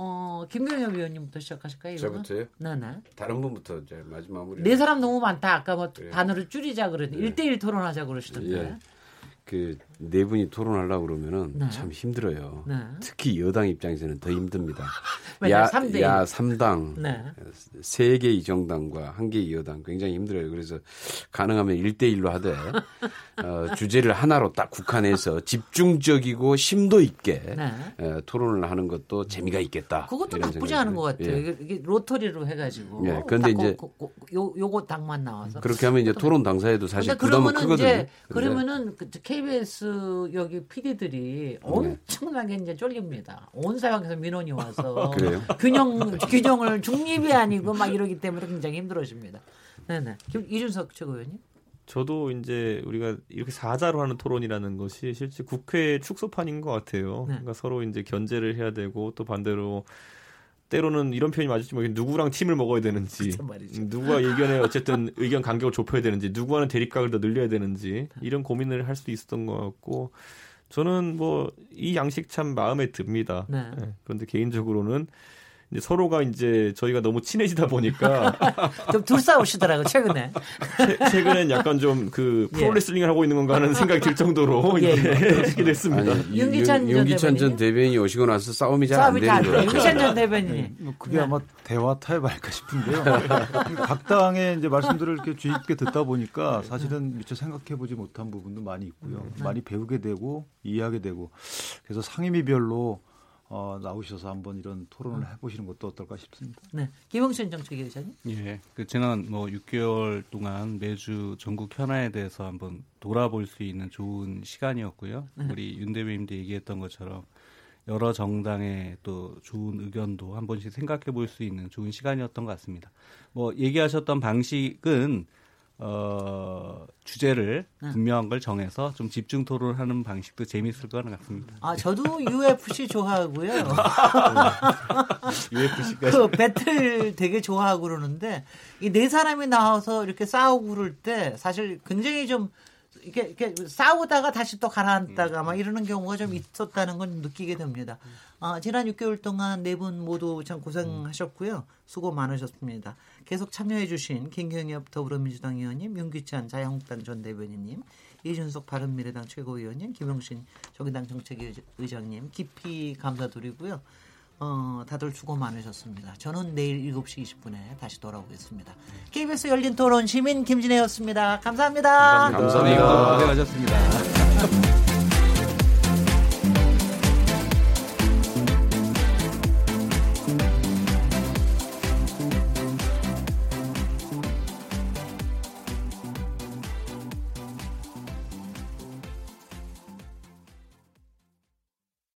[SPEAKER 2] 어, 김경엽 위원님부터 시작하실까요?
[SPEAKER 4] 이거는? 저부터요?
[SPEAKER 2] 네네.
[SPEAKER 4] 다른 분부터 이제 마지막 마무리.
[SPEAKER 2] 네 사람 너무 많다. 아까 뭐 그래요. 단어를 줄이자 그러는데 네. 1대1 토론하자 그러시던데. 예.
[SPEAKER 4] 그 네 분이 토론하려고 그러면은 네. 참 힘들어요. 네. 특히 여당 입장에서는 더 힘듭니다. 야, 3대 야 3당, 네. 3개의 정당과 1개의 여당 굉장히 힘들어요. 그래서 가능하면 1대1로 하되 어, 주제를 하나로 딱 국한해서 집중적이고 심도 있게 네. 어, 토론을 하는 것도 재미가 있겠다.
[SPEAKER 2] 그것도 나쁘지 않은 것 같아요. 예. 이게 로터리로 해가지고. 예. 그런데 이제 고, 고, 요, 요거 당만 나와서.
[SPEAKER 4] 그렇게 하면 이제 토론 당사에도 사실 부담은 크거든요. 이제
[SPEAKER 2] 그러면은 그 KBS 여기 PD들이 엄청나게 이제 쫄립니다. 온 사방에서 민원이 와서 균형 규정을 중립이 아니고 막 이러기 때문에 굉장히 힘들어집니다. 네네. 이준석 최고위원님.
[SPEAKER 3] 저도 이제 우리가 이렇게 사자로 하는 토론이라는 것이 실제 국회 축소판인 것 같아요. 네. 그러니까 서로 이제 견제를 해야 되고 또 반대로 때로는 이런 표현이 맞을지 모르겠는데 누구랑 팀을 먹어야 되는지 누구와 의견에 어쨌든 의견 간격을 좁혀야 되는지 누구와는 대립각을 더 늘려야 되는지 이런 고민을 할 수도 있었던 것 같고 저는 뭐 이 양식 참 마음에 듭니다. 네. 네. 그런데 개인적으로는 이제 서로가 이제 저희가 너무 친해지다 보니까
[SPEAKER 2] 좀 둘싸우시더라고 최근에.
[SPEAKER 3] 최, 근엔 약간 좀 그 프로레슬링을 예. 하고 있는 건가 하는 생각이 들 정도로 예, 예. 됐습니다. 아니,
[SPEAKER 4] 윤기찬, 윤기찬 전 대변인이 오시고 나서 싸움이 잘 안 되는 거예요.
[SPEAKER 2] 윤기찬 전 대변인이. 네.
[SPEAKER 5] 뭐 그게 네. 아마 대화 타협할까 싶은데요. 각 당의 이제 말씀들을 이렇게 주의 깊게 듣다 보니까 사실은 미처 생각해 보지 못한 부분도 많이 있고요. 음. 많이 배우게 되고 이해하게 되고 그래서 상임위별로 어, 나오셔서 한번 이런 토론을 해보시는 것도 어떨까 싶습니다.
[SPEAKER 2] 네, 김영춘 정책위 의장님.
[SPEAKER 6] 예, 그 지난 뭐 6개월 동안 매주 전국 현안에 대해서 한번 돌아볼 수 있는 좋은 시간이었고요. 네. 우리 윤 대표님도 얘기했던 것처럼 여러 정당의 또 좋은 의견도 한 번씩 생각해 볼 수 있는 좋은 시간이었던 것 같습니다. 뭐 얘기하셨던 방식은 어, 주제를 네. 분명한 걸 정해서 좀 집중 토론하는 방식도 재미있을 것 같습니다.
[SPEAKER 2] 아, 저도 UFC 좋아하고요.
[SPEAKER 3] UFC까지.
[SPEAKER 2] 그 배틀 되게 좋아하고 그러는데 이 네 사람이 나와서 이렇게 싸우고 그럴 때 사실 굉장히 좀 이렇게, 이렇게 싸우다가 다시 또 가라앉다가 막 이러는 경우가 좀 있었다는 건 느끼게 됩니다. 아, 지난 6개월 동안 네 분 모두 참 고생하셨고요. 수고 많으셨습니다. 계속 참여해주신 김경엽 더불어민주당 의원님, 윤기찬 자유한국당 전 대변인님, 이준석 바른미래당 최고위원님, 김용신 정의당 정책위의장님 깊이 감사드리고요. 어, 다들 수고 많으셨습니다. 저는 내일 7시 20분에 다시 돌아오겠습니다. KBS 열린 토론 시민 김진혜였습니다 감사합니다.
[SPEAKER 4] 감사합니다. 감사합니다.
[SPEAKER 6] 고생하셨습니다.